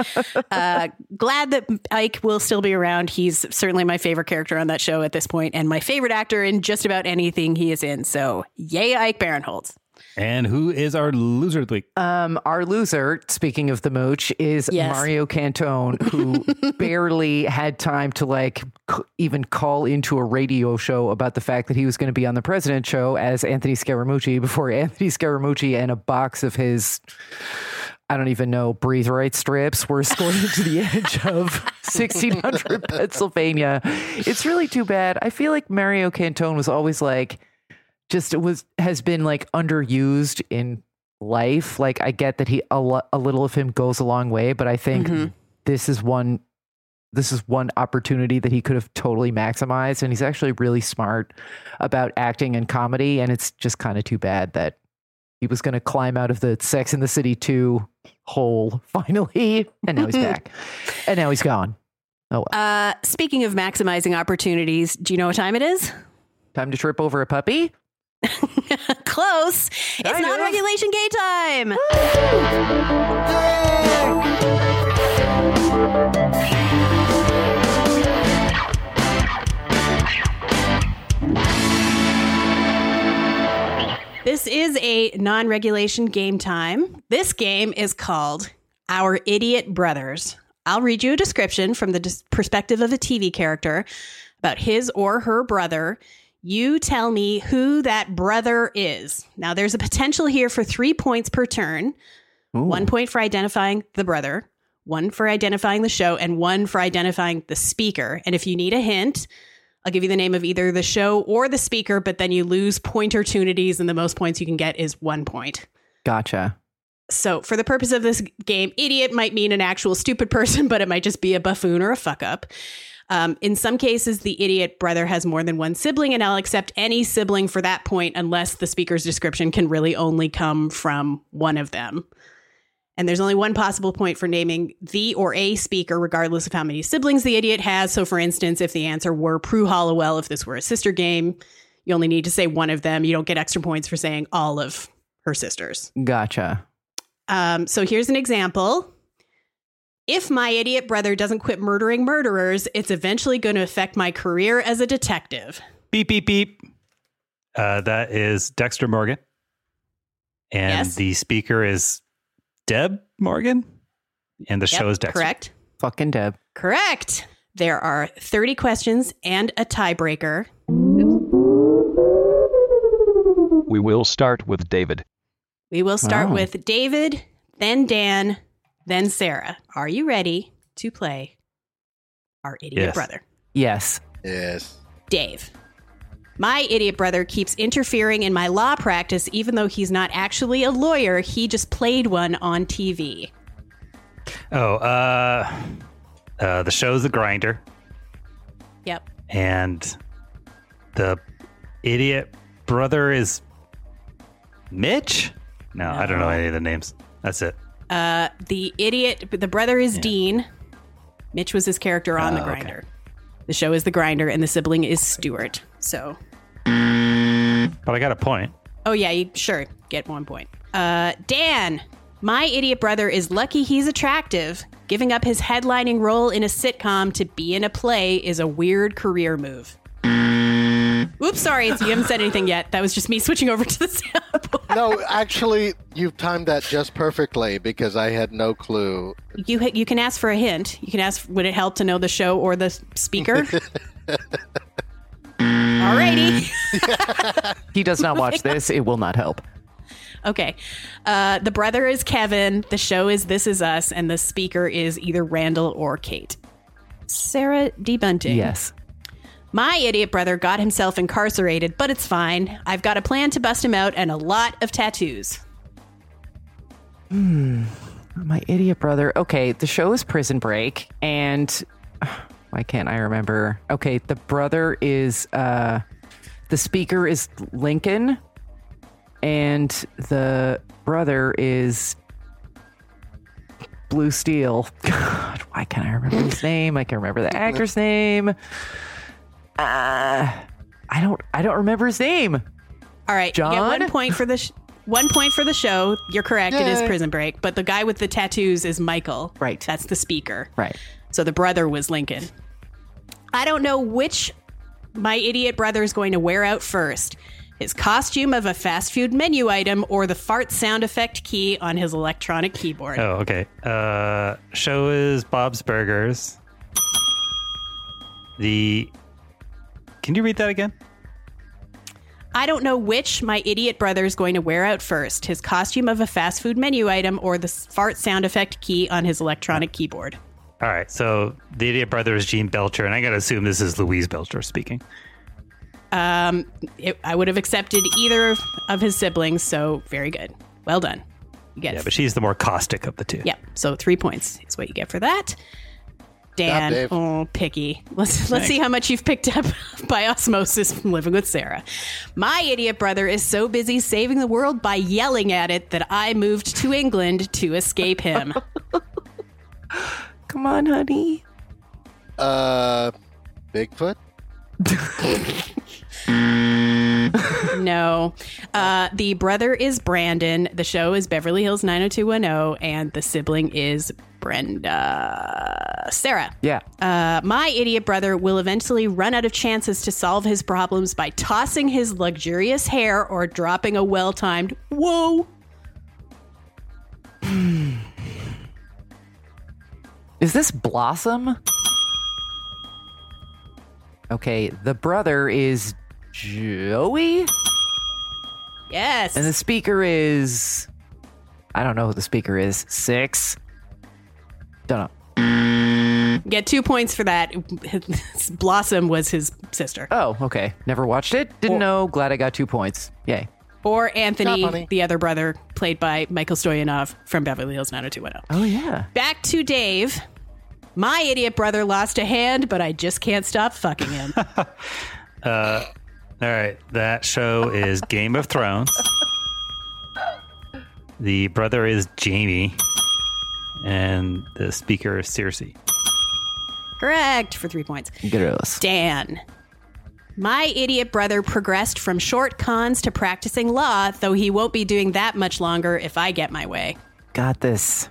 uh, glad that Ike will still be around. He's certainly my favorite character on that show at this point, and my favorite actor in just about anything he is in. So yay, Ike Barinholtz. And who is our loser of the week? Um, our loser, speaking of the mooch, is Yes. Mario Cantone, who barely had time to like c- even call into a radio show about the fact that he was going to be on the President Show as Anthony Scaramucci before Anthony Scaramucci and a box of his. I don't even know, breathe right strips were escorted to the edge of 1600 Pennsylvania. It's really too bad. I feel like Mario Cantone was always like, just was has been like underused in life. Like I get that he a, lo- a little of him goes a long way, but I think Mhm. this is one this is one opportunity that he could have totally maximized and he's actually really smart about acting and comedy and it's just kind of too bad that he was going to climb out of the Sex in the City 2 hole finally and now he's back. And now he's gone. Oh, well. Uh, speaking of maximizing opportunities, do you know what time it is? time to trip over a puppy? Close. It's Kind not of. regulation gay time. This is a non regulation game time. This game is called Our Idiot Brothers. I'll read you a description from the dis- perspective of a TV character about his or her brother. You tell me who that brother is. Now, there's a potential here for three points per turn one point for identifying the brother, one for identifying the show, and one for identifying the speaker. And if you need a hint, I'll give you the name of either the show or the speaker, but then you lose pointer tunities, and the most points you can get is one point. Gotcha. So, for the purpose of this game, idiot might mean an actual stupid person, but it might just be a buffoon or a fuck up. Um, in some cases, the idiot brother has more than one sibling, and I'll accept any sibling for that point unless the speaker's description can really only come from one of them. And there's only one possible point for naming the or a speaker, regardless of how many siblings the idiot has. So, for instance, if the answer were Prue Halliwell, if this were a sister game, you only need to say one of them. You don't get extra points for saying all of her sisters. Gotcha. Um, so here's an example. If my idiot brother doesn't quit murdering murderers, it's eventually going to affect my career as a detective. Beep beep beep. Uh, that is Dexter Morgan, and Yes. the speaker is Deb Morgan, and the Yep, show is Dexter. Correct. Fucking Deb. Correct. There are 30 questions and a tiebreaker. We will start with David. We will start Wow. with David, then Dan, then Sarah. Are you ready to play our idiot Yes. brother? Yes. Yes. Dave. My idiot brother keeps interfering in my law practice, even though he's not actually a lawyer. He just played one on TV. Oh, uh, uh, the show's The Grinder, Yep. and the idiot brother is Mitch. No, I don't know any of the names. That's it. Uh, the idiot, the brother is Dean. Mitch was his character on Oh, The okay. The show is The Grinder, and the sibling is Stewart. So, But I got a point. oh yeah, you sure get one point. Uh, Dan, my idiot brother is lucky he's attractive. Giving up his headlining role in a sitcom to be in a play is a weird career move. Oops, sorry, you haven't said anything yet. That was just me switching over to the sound. no, actually, you've timed that just perfectly because I had no clue. You ha- you can ask for a hint. You can ask, would it help to know the show or the speaker? Alrighty. He does not watch this. It will not help. Okay. Uh, the brother is Kevin. The show is This Is Us, and the speaker is either Randall or Kate. Sarah D. Bunting. Yes. My idiot brother got himself incarcerated, but it's fine. I've got a plan to bust him out and a lot of tattoos. Hmm. My idiot brother. Okay, the show is Prison Break, and why can't I remember? Okay, the brother is uh, the speaker is Lincoln, and the brother is Blue Steel. God, why can't I remember his name? I can remember the actor's name. Uh, I don't. I don't remember his name. All right, you get John? one point for the sh- one point for the show. You're correct. It is Prison Break, but the guy with the tattoos is Michael. Right. That's the speaker. Right. So the brother was Lincoln. I don't know which my idiot brother is going to wear out first. His costume of a fast food menu item or the fart sound effect key on his electronic keyboard. Oh, okay. Uh, show is Bob's Burgers. The. Can you read that again? I don't know which my idiot brother is going to wear out first. His costume of a fast food menu item or the fart sound effect key on his electronic keyboard. All right. So the idiot brother is Gene Belcher, and I got to assume this is Louise Belcher speaking. Um, it, I would have accepted either of, his siblings, so very good. Well done. You get Yeah, but she's the more caustic of the two. Yep. So three points is what you get for that. Dan, Dave. oh, picky. Let's let's see how much you've picked up by osmosis from living with Sarah. My idiot brother is so busy saving the world by yelling at it that I moved to England to escape him. Come on, honey. Uh, Bigfoot. no. Uh, the brother is Brandon. The show is Beverly Hills 90210, and the sibling is Brenda. Sarah. Yeah. Uh, my idiot brother will eventually run out of chances to solve his problems by tossing his luxurious hair or dropping a well timed whoa. Is this Blossom? Okay, the brother is Joey, Yes. and the speaker is. I don't know who the speaker is. Six. Don't know. Get two points for that. Blossom was his sister. Oh, okay. Never watched it. Didn't know. Glad I got two points. Yay. Or Anthony, the other brother, played by Michael Stoyanov from Beverly Hills 90210. Oh, yeah. Back to Dave. My idiot brother lost a hand, but I just can't stop fucking him. Uh, all right, that show is Game of Thrones. The brother is Jaime, and the speaker is Cersei. Correct for three points. Gross. Dan. My idiot brother progressed from short cons to practicing law, though he won't be doing that much longer if I get my way. Got this.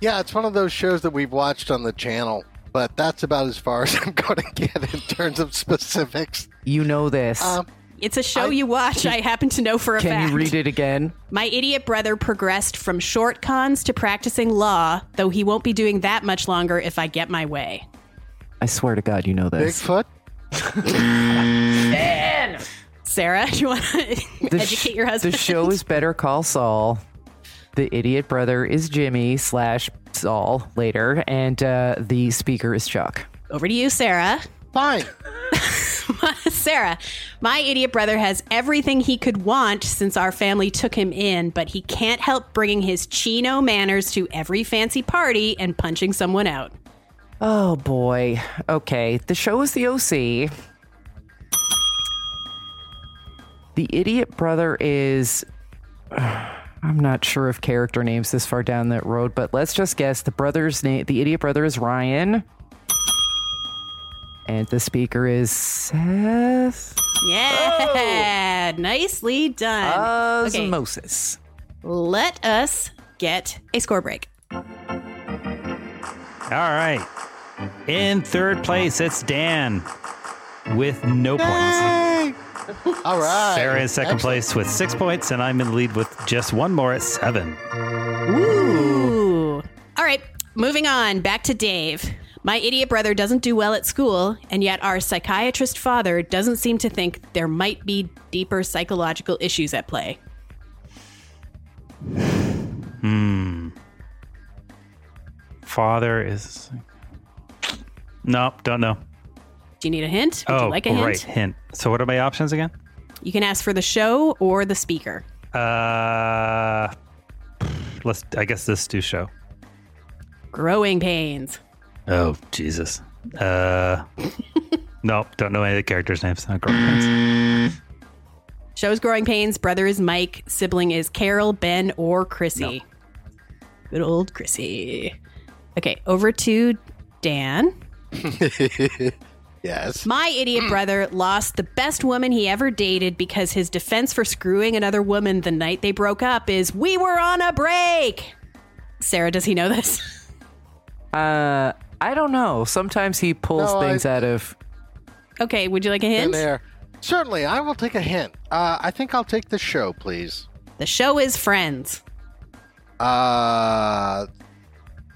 Yeah, it's one of those shows that we've watched on the channel, but that's about as far as I'm going to get in terms of specifics. You know this. Um, It's a show you watch. I happen to know for a Can fact. Can you read it again? My idiot brother progressed from short cons to practicing law, though he won't be doing that much longer if I get my way. I swear to God, you know this. Bigfoot? Dan! Sarah, do you want to educate sh- your husband? The show is Better Call Saul. The idiot brother is Jimmy slash Saul later, and uh, the speaker is Chuck. Over to you, Sarah. Fine. Sarah, my idiot brother has everything he could want since our family took him in, but he can't help bringing his chino manners to every fancy party and punching someone out. Oh boy. Okay, the show is the OC. The idiot brother is. I'm not sure of character names this far down that road, but let's just guess the brother's name. The idiot brother is Ryan. And the speaker is Seth. Yeah, oh. nicely done. Okay, let us get a score break. All right. In third place, it's Dan with no points. All right. Sarah in second place with six points, and I'm in the lead with just one more at seven. Ooh. All right, moving on. Back to Dave. My idiot brother doesn't do well at school, and yet our psychiatrist father doesn't seem to think there might be deeper psychological issues at play. Hmm. Father is. Nope, don't know. Do you need a hint? Would oh, you like a hint? right, hint. So, what are my options again? You can ask for the show or the speaker. Uh, let's. I guess this do show. Growing pains. Oh Jesus. Uh, nope, don't know any of the characters' names. Not growing pains. Show's growing pains. Brother is Mike. Sibling is Carol, Ben, or Chrissy. Good old Chrissy. Okay, over to Dan. yes. My idiot brother lost the best woman he ever dated because his defense for screwing another woman the night they broke up is we were on a break. Sarah, does he know this? Uh, I don't know. Sometimes he pulls No, I- things out of. Okay, would you like a In hint? there. Certainly, I will take a hint. Uh, I think I'll take the show, please. The show is Friends. Uh,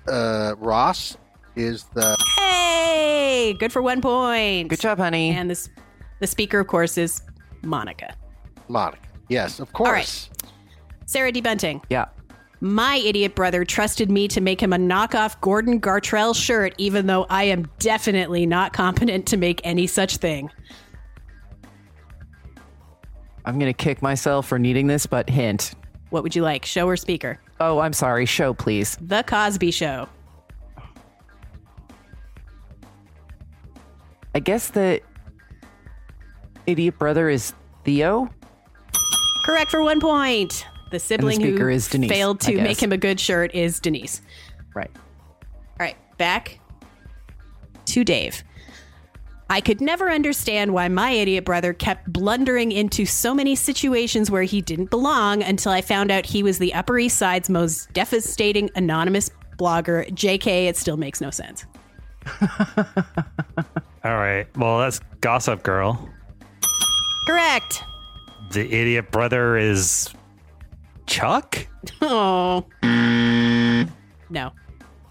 uh, Ross is the. Hey, good for one point. Good job, honey. And this, the speaker, of course, is Monica. Monica. Yes, of course. All right. Sarah D. Bunting. Yeah. My idiot brother trusted me to make him a knockoff Gordon Gartrell shirt, even though I am definitely not competent to make any such thing. I'm gonna kick myself for needing this, but hint. What would you like, show or speaker? Oh, I'm sorry. Show, please. The Cosby Show. I guess the idiot brother is Theo. Correct for one point. The sibling speaker who is Denise, failed to make him a good shirt is Denise. Right. All right, back to Dave. I could never understand why my idiot brother kept blundering into so many situations where he didn't belong until I found out he was the Upper East Side's most devastating anonymous blogger. JK, it still makes no sense. All right. Well, that's Gossip Girl. Correct. The idiot brother is Chuck. Oh. No,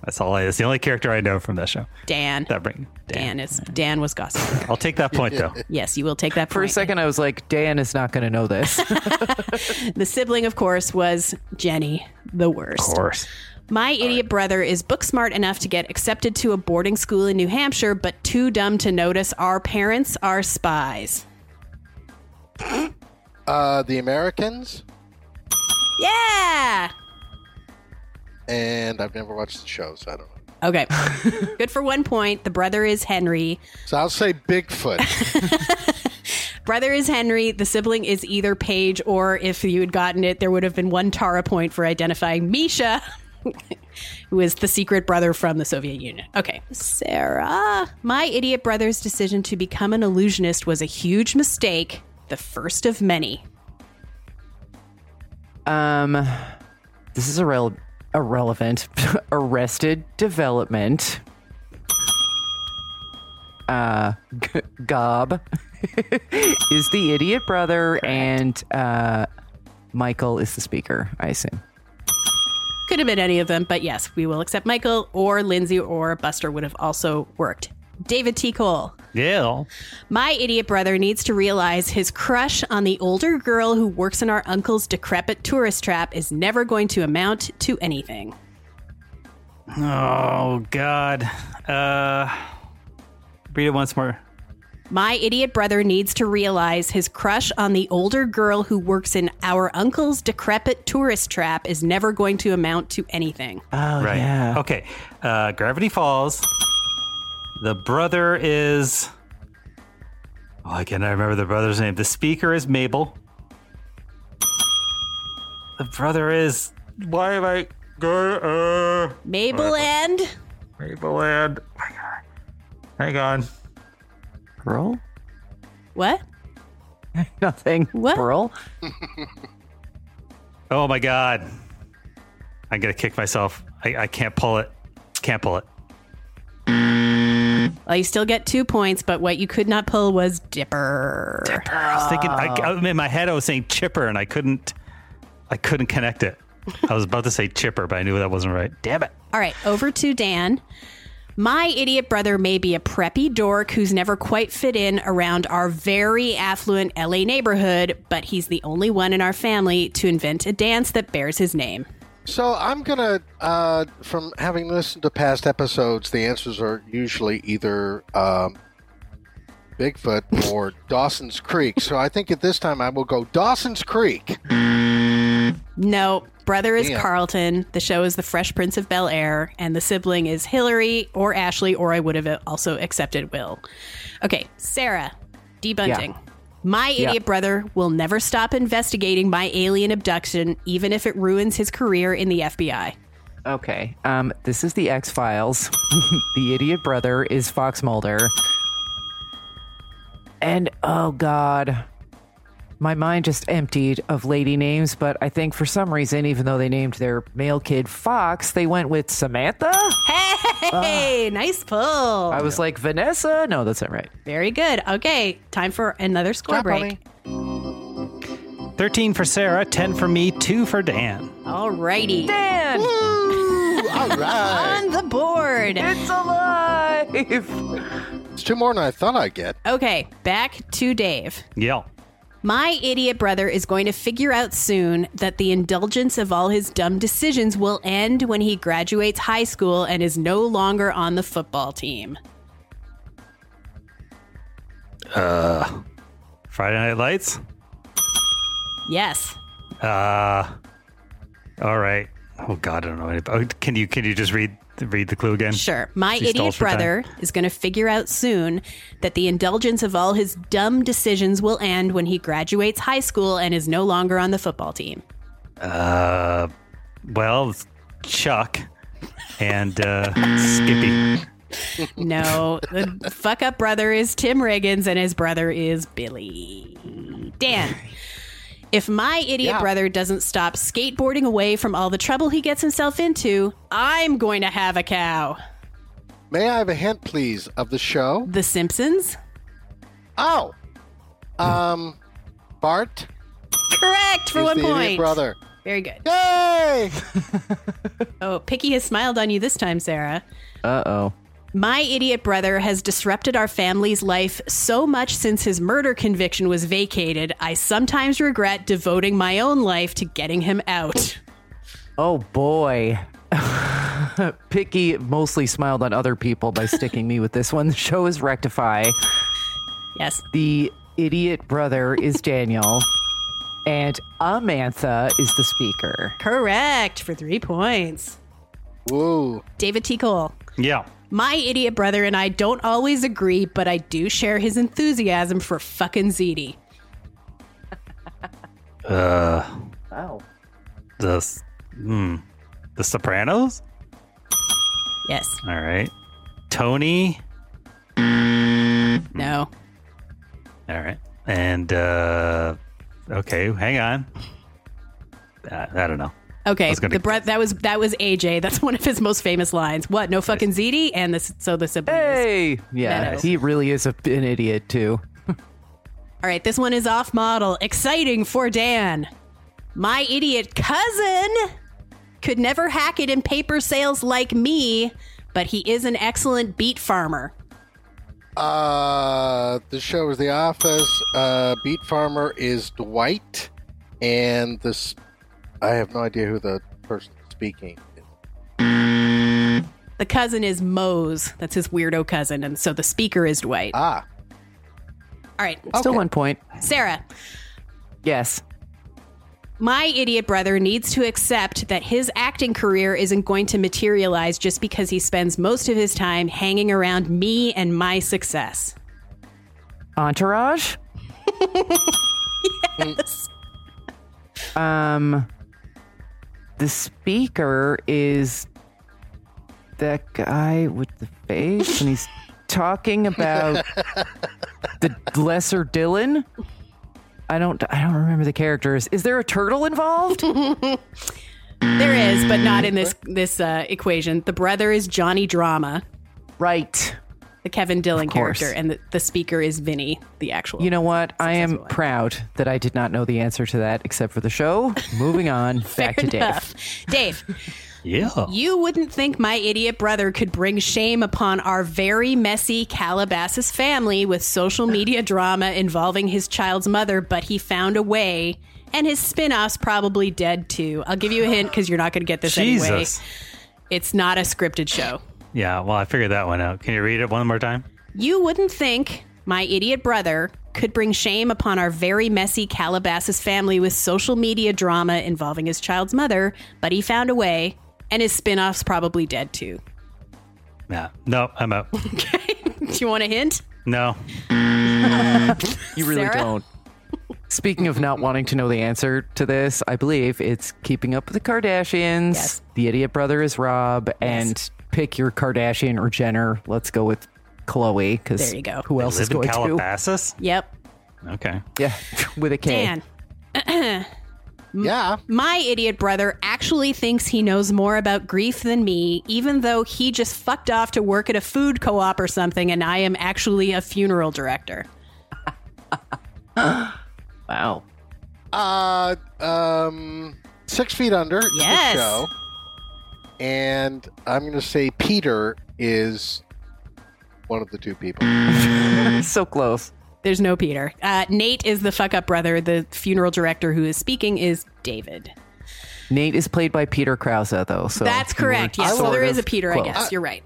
That's all. I, that's the only character I know from that show. Dan. That bring Dan is Dan was gossip. I'll take that point though. Yes, you will take that point. For a point. second, I was like, Dan is not gonna know this. The sibling, of course, was Jenny, the worst. Of course. My idiot brother is book smart enough to get accepted to a boarding school in New Hampshire, but too dumb to notice our parents are spies. Uh, the Americans, Yeah. and I've never watched the show, so I don't know. Okay. Good for one point. The brother is Henry. So I'll say Bigfoot. Brother is Henry. The sibling is either Paige, or if you had gotten it, there would have been one Tara point for identifying Misha, who is the secret brother from the Soviet Union. Okay. Sarah. My idiot brother's decision to become an illusionist was a huge mistake, the first of many. Um, this is irrele- irrelevant. Arrested Development. Uh, G- Gob is the idiot brother, and uh, Michael is the speaker. I assume. Could have been any of them, but yes, we will accept Michael or Lindsay or Buster would have also worked. David T. Cole. Yeah. My idiot brother needs to realize his crush on the older girl who works in our uncle's decrepit tourist trap is never going to amount to anything. Oh God. Uh, read it once more. My idiot brother needs to realize his crush on the older girl who works in our uncle's decrepit tourist trap is never going to amount to anything. Oh right. yeah. Okay. Uh, Gravity Falls. The brother is. Oh, I cannot remember the brother's name. The speaker is Mabel. The brother is. Why am I going? Uh, Mabel and Mabel and. Hang on. Girl? what? Nothing. What? Pearl? Oh my God. I'm gonna kick myself. I, I can't pull it. Can't pull it. Well, you still get two points, but what you could not pull was Dipper. Dipper. I was thinking. I, oh. I- in my head, I was saying chipper, and I couldn't. I couldn't connect it. I was about to say chipper, but I knew that wasn't right. Damn it. All right, over to Dan. My idiot brother may be a preppy dork who's never quite fit in around our very affluent LA neighborhood, but he's the only one in our family to invent a dance that bears his name. So I'm gonna, uh, from having listened to past episodes, the answers are usually either um, Bigfoot or Dawson's Creek. So I think at this time I will go Dawson's Creek. No, brother is Damn. Carlton. The show is The Fresh Prince of Bel Air, and the sibling is Hillary or Ashley, or I would have also accepted Will. Okay, Sarah, D. Bunting. Yeah. My Yeah. idiot brother will never stop investigating my alien abduction, even if it ruins his career in the FBI. Okay. Um, this is the X Files. the idiot brother is Fox Mulder. And oh god. My mind just emptied of lady names, but I think for some reason, even though they named their male kid Fox, they went with Samantha? Hey, ah. nice pull. I was like, Vanessa? No, that's not right. Very good. Okay, time for another score Job, break. 13 for Sarah, 10 for me, 2 for Dan. Alrighty. Dan! All right. On the board. It's alive! It's two more than I thought I'd get. Okay, back to Dave. Yeah. My idiot brother is going to figure out soon that the indulgence of all his dumb decisions will end when he graduates high school and is no longer on the football team. Uh, Friday Night Lights? Yes. Uh, all right. Oh God, I don't know. Oh, can you can you just read read the clue again? Sure. My She idiot for time. brother is going to figure out soon that the indulgence of all his dumb decisions will end when he graduates high school and is no longer on the football team. Uh, well, Chuck and uh, Skippy. No, the fuck up brother is Tim Riggins and his brother is Billy. Dan. If my idiot Yeah. brother doesn't stop skateboarding away from all the trouble he gets himself into, I'm going to have a cow. May I have a hint, please, of the show? The Simpsons? Oh, um, Bart. Correct for is one the idiot point. brother. Very good. Yay! Oh, Picky has smiled on you this time, Sarah. Uh oh. My idiot brother has disrupted our family's life so much since his murder conviction was vacated, I sometimes regret devoting my own life to getting him out. Oh boy. Picky mostly smiled on other people by sticking me with this one. The show is Rectify. Yes. The idiot brother is Daniel. And Amantha is the speaker. Correct for three points. Whoa. David T. Cole. Yeah. My idiot brother and I don't always agree, but I do share his enthusiasm for fucking ZD. Uh, Wow. the hmm, the Sopranos. Yes. All right. Tony. No. All right. And uh, okay, hang on. Uh, I don't know. I Okay, was gonna the bre- that was that was AJ. That's one of his most famous lines. What? No fucking ZD, and this. So the siblings. Hey, yeah, Meadows. he really is a, an idiot too. All right, this one is off model. Exciting for Dan. My idiot cousin could never hack it in paper sales like me, but he is an excellent beet farmer. Uh, the show is The Office. Uh, Beet Farmer is Dwight, and this I have no idea who the person speaking. is. The cousin is Mose. That's his weirdo cousin, and so the speaker is Dwight. Ah. All right, Still one point. Sarah. Yes. My idiot brother needs to accept that his acting career isn't going to materialize just because he spends most of his time hanging around me and my success. Entourage. yes. Um, the speaker is that guy with the face, and he's talking about the lesser Dillon. I don't. I don't remember the characters. Is there a turtle involved? There is, but not in this this uh, equation. The brother is Johnny Drama, right? The Kevin Dillon character, and the, the speaker is Vinny, the actual. You know what? I am proud that I did not know the answer to that, except for the show. Moving on, back to Dave. enough. Dave, Yeah. you wouldn't think my idiot brother could bring shame upon our very messy Calabasas family with social media drama involving his child's mother, but he found a way. And his spin off's probably dead too. I'll give you a hint because you're not going to get this anyway. It's not a scripted show. Yeah. Well, I figured that one out. Can you read it one more time? You wouldn't think my idiot brother could bring shame upon our very messy Calabasas family with social media drama involving his child's mother, but he found a way, and his spin off's probably dead too. Yeah. No, I'm out. Okay. Do you want a hint? No. You really Sarah? don't. Speaking of not wanting to know the answer to this, I believe it's Keeping Up with the Kardashians. Yes. The idiot brother is Rob, and pick your Kardashian or Jenner. Let's go with Khloé because There you go. who They else is live in going Calabasas? Yep. Okay. Yeah, with a K. Dan. Yeah. My idiot brother actually thinks he knows more about grief than me, even though he just fucked off to work at a food co op or something, and I am actually a funeral director. Wow. Uh, um, Six Feet Under. is the Yes. Show. And I'm going to say Peter is one of the two people. so close. There's no Peter. Uh, Nate is the fuck up brother. The funeral director who is speaking is David. Nate is played by Peter Krause, though. So That's correct. Yes, so sort there is of a Peter, I guess. You're right.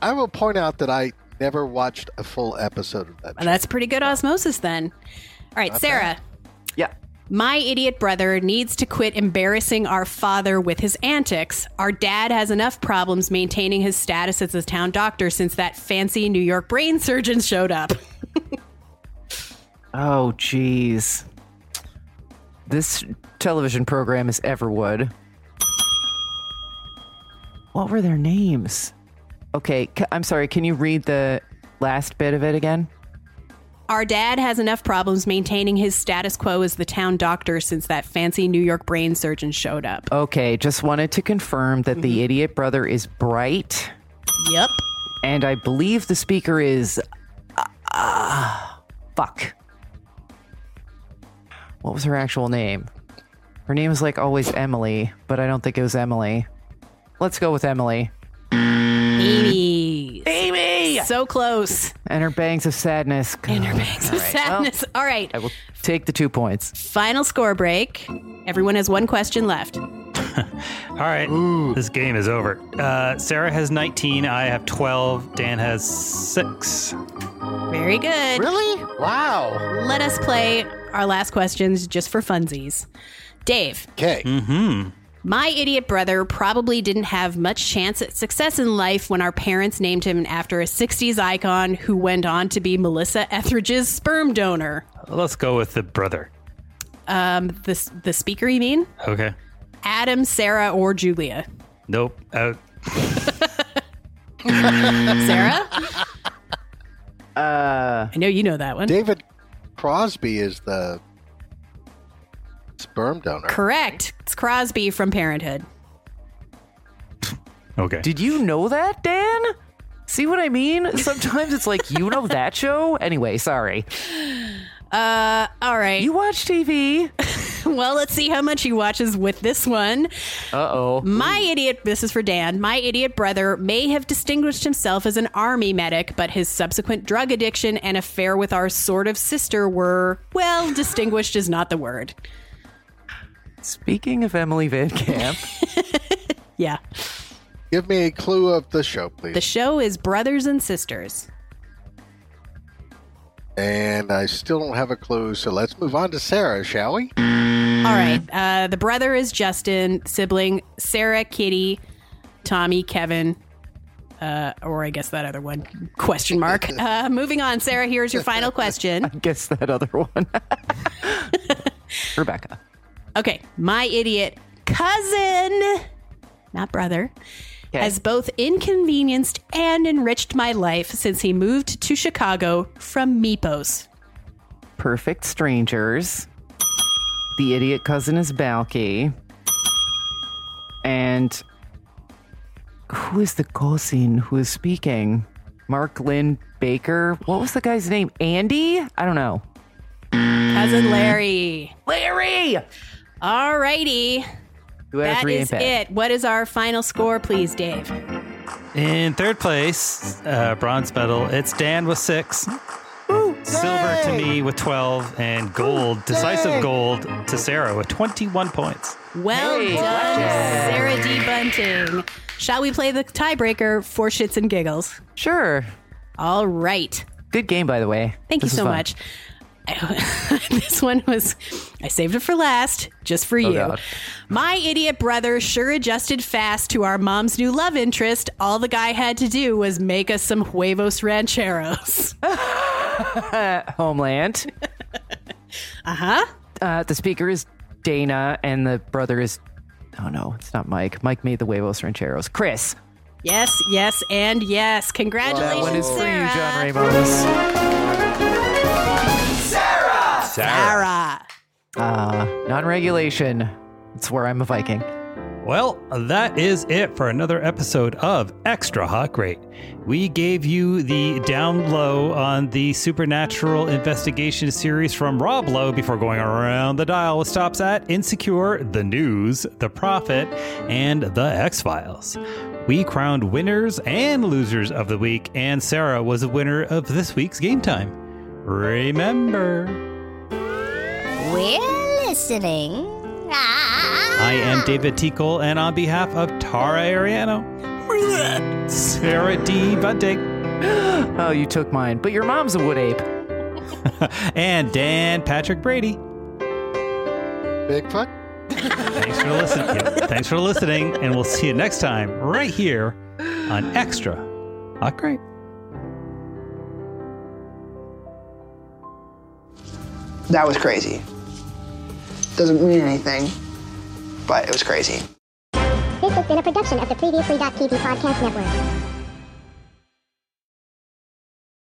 I will point out that I never watched a full episode of that. Well, that's pretty good osmosis then. All right, Not Sarah. Yeah. My idiot brother needs to quit embarrassing our father with his antics. Our dad has enough problems maintaining his status as a town doctor since that fancy New York brain surgeon showed up. Oh, jeez. This television program is Everwood. What were their names? Okay, I'm sorry. Can you read the last bit of it again? Our dad has enough problems maintaining his status quo as the town doctor since that fancy New York brain surgeon showed up. Okay, just wanted to confirm that the idiot brother is Bright, Yep. and I believe the speaker is. Uh, uh, fuck. What was her actual name? Her name is like always Emily, but I don't think it was Emily. Let's go with Emily. Amy. Amy! So close. And her bangs of sadness. And her bangs of All right, well, sadness. All right. I will take the two points. Final score break. Everyone has one question left. All right. This game is over. Uh, Sarah has 19. I have 12. Dan has 6. Very good. Really? Wow. Let us play our last questions just for funsies. Dave. Okay. Mm-hmm. My idiot brother probably didn't have much chance at success in life when our parents named him after a 60s icon who went on to be Melissa Etheridge's sperm donor. Let's go with the brother. Um, the, the speaker, you mean? Okay. Adam, Sarah, or Julia? Nope. Out. Sarah? Uh, I know you know that one. David Crosby is the sperm donor. Correct. It's Crosby from Parenthood. Okay. Did you know that, Dan? See what I mean? Sometimes it's like you know that show. Anyway, sorry. Uh, all right. You watch TV. well, let's see how much he watches with this one. Uh oh. My idiot, this is for Dan. My idiot brother may have distinguished himself as an army medic, but his subsequent drug addiction and affair with our sort of sister were, well, distinguished is not the word. Speaking of Emily VanCamp, Yeah. Give me a clue of the show, please. The show is Brothers and Sisters. and I still don't have a clue, so let's move on to Sarah, shall we? All right. Uh, the brother is Justin, sibling Sarah, Kitty, Tommy, Kevin, uh, or I guess that other one. Question mark. Uh, moving on, Sarah. Here's your final question. I guess that other one. Rebecca. Okay, my idiot cousin, not brother, has both inconvenienced and enriched my life since he moved to Chicago from Mypos. Perfect Strangers. The idiot cousin is Balky. And who is the cousin who is speaking? Mark Lynn Baker. What was the guy's name? Andy? I don't know. Cousin Larry. Larry! All righty. Who had a That three is in bed? it. What is our final score, please, Dave? In third place, uh, bronze medal, it's Dan with six. Silver to me with 12, and gold, decisive gold to Sarah with 21 points. Well Hey, done, blackjack. Sarah D. Bunting. Shall we play the tiebreaker for shits and giggles? Sure. All right. Good game, by the way. Thank This you so fun. much. this one was, I saved it for last, just for you. Oh, God. My idiot brother sure adjusted fast to our mom's new love interest. All the guy had to do was make us some huevos rancheros. Homeland. uh-huh. Uh, the speaker is Dana, and the brother is. Oh no, it's not Mike. Mike made the huevos rancheros. Chris. Yes, yes, and yes. Congratulations, That one is for you, John Ramos. Sarah. Sarah. Uh, non-regulation. It's where I'm a Viking. Well, that is it for another episode of Extra Hot Great. We gave you the down low on the supernatural investigation series from Rob Lowe before going around the dial with stops at Insecure, The News, The Prophet, and The X Files. We crowned winners and losers of the week, and Sarah was the winner of this week's Game Time. Remember, We're listening. Ah. I am David T. Cole, and on behalf of Tara Ariano, Sarah D. Bunting, Oh, you took mine, but your mom's a wood ape. and Dan Patrick Brady. Bigfoot? Thanks for listening. Yep, Thanks for listening, and we'll see you next time right here on Extra. Not great. That was crazy. Doesn't mean anything, but it was crazy. This has been a production of the Previously.tv podcast network.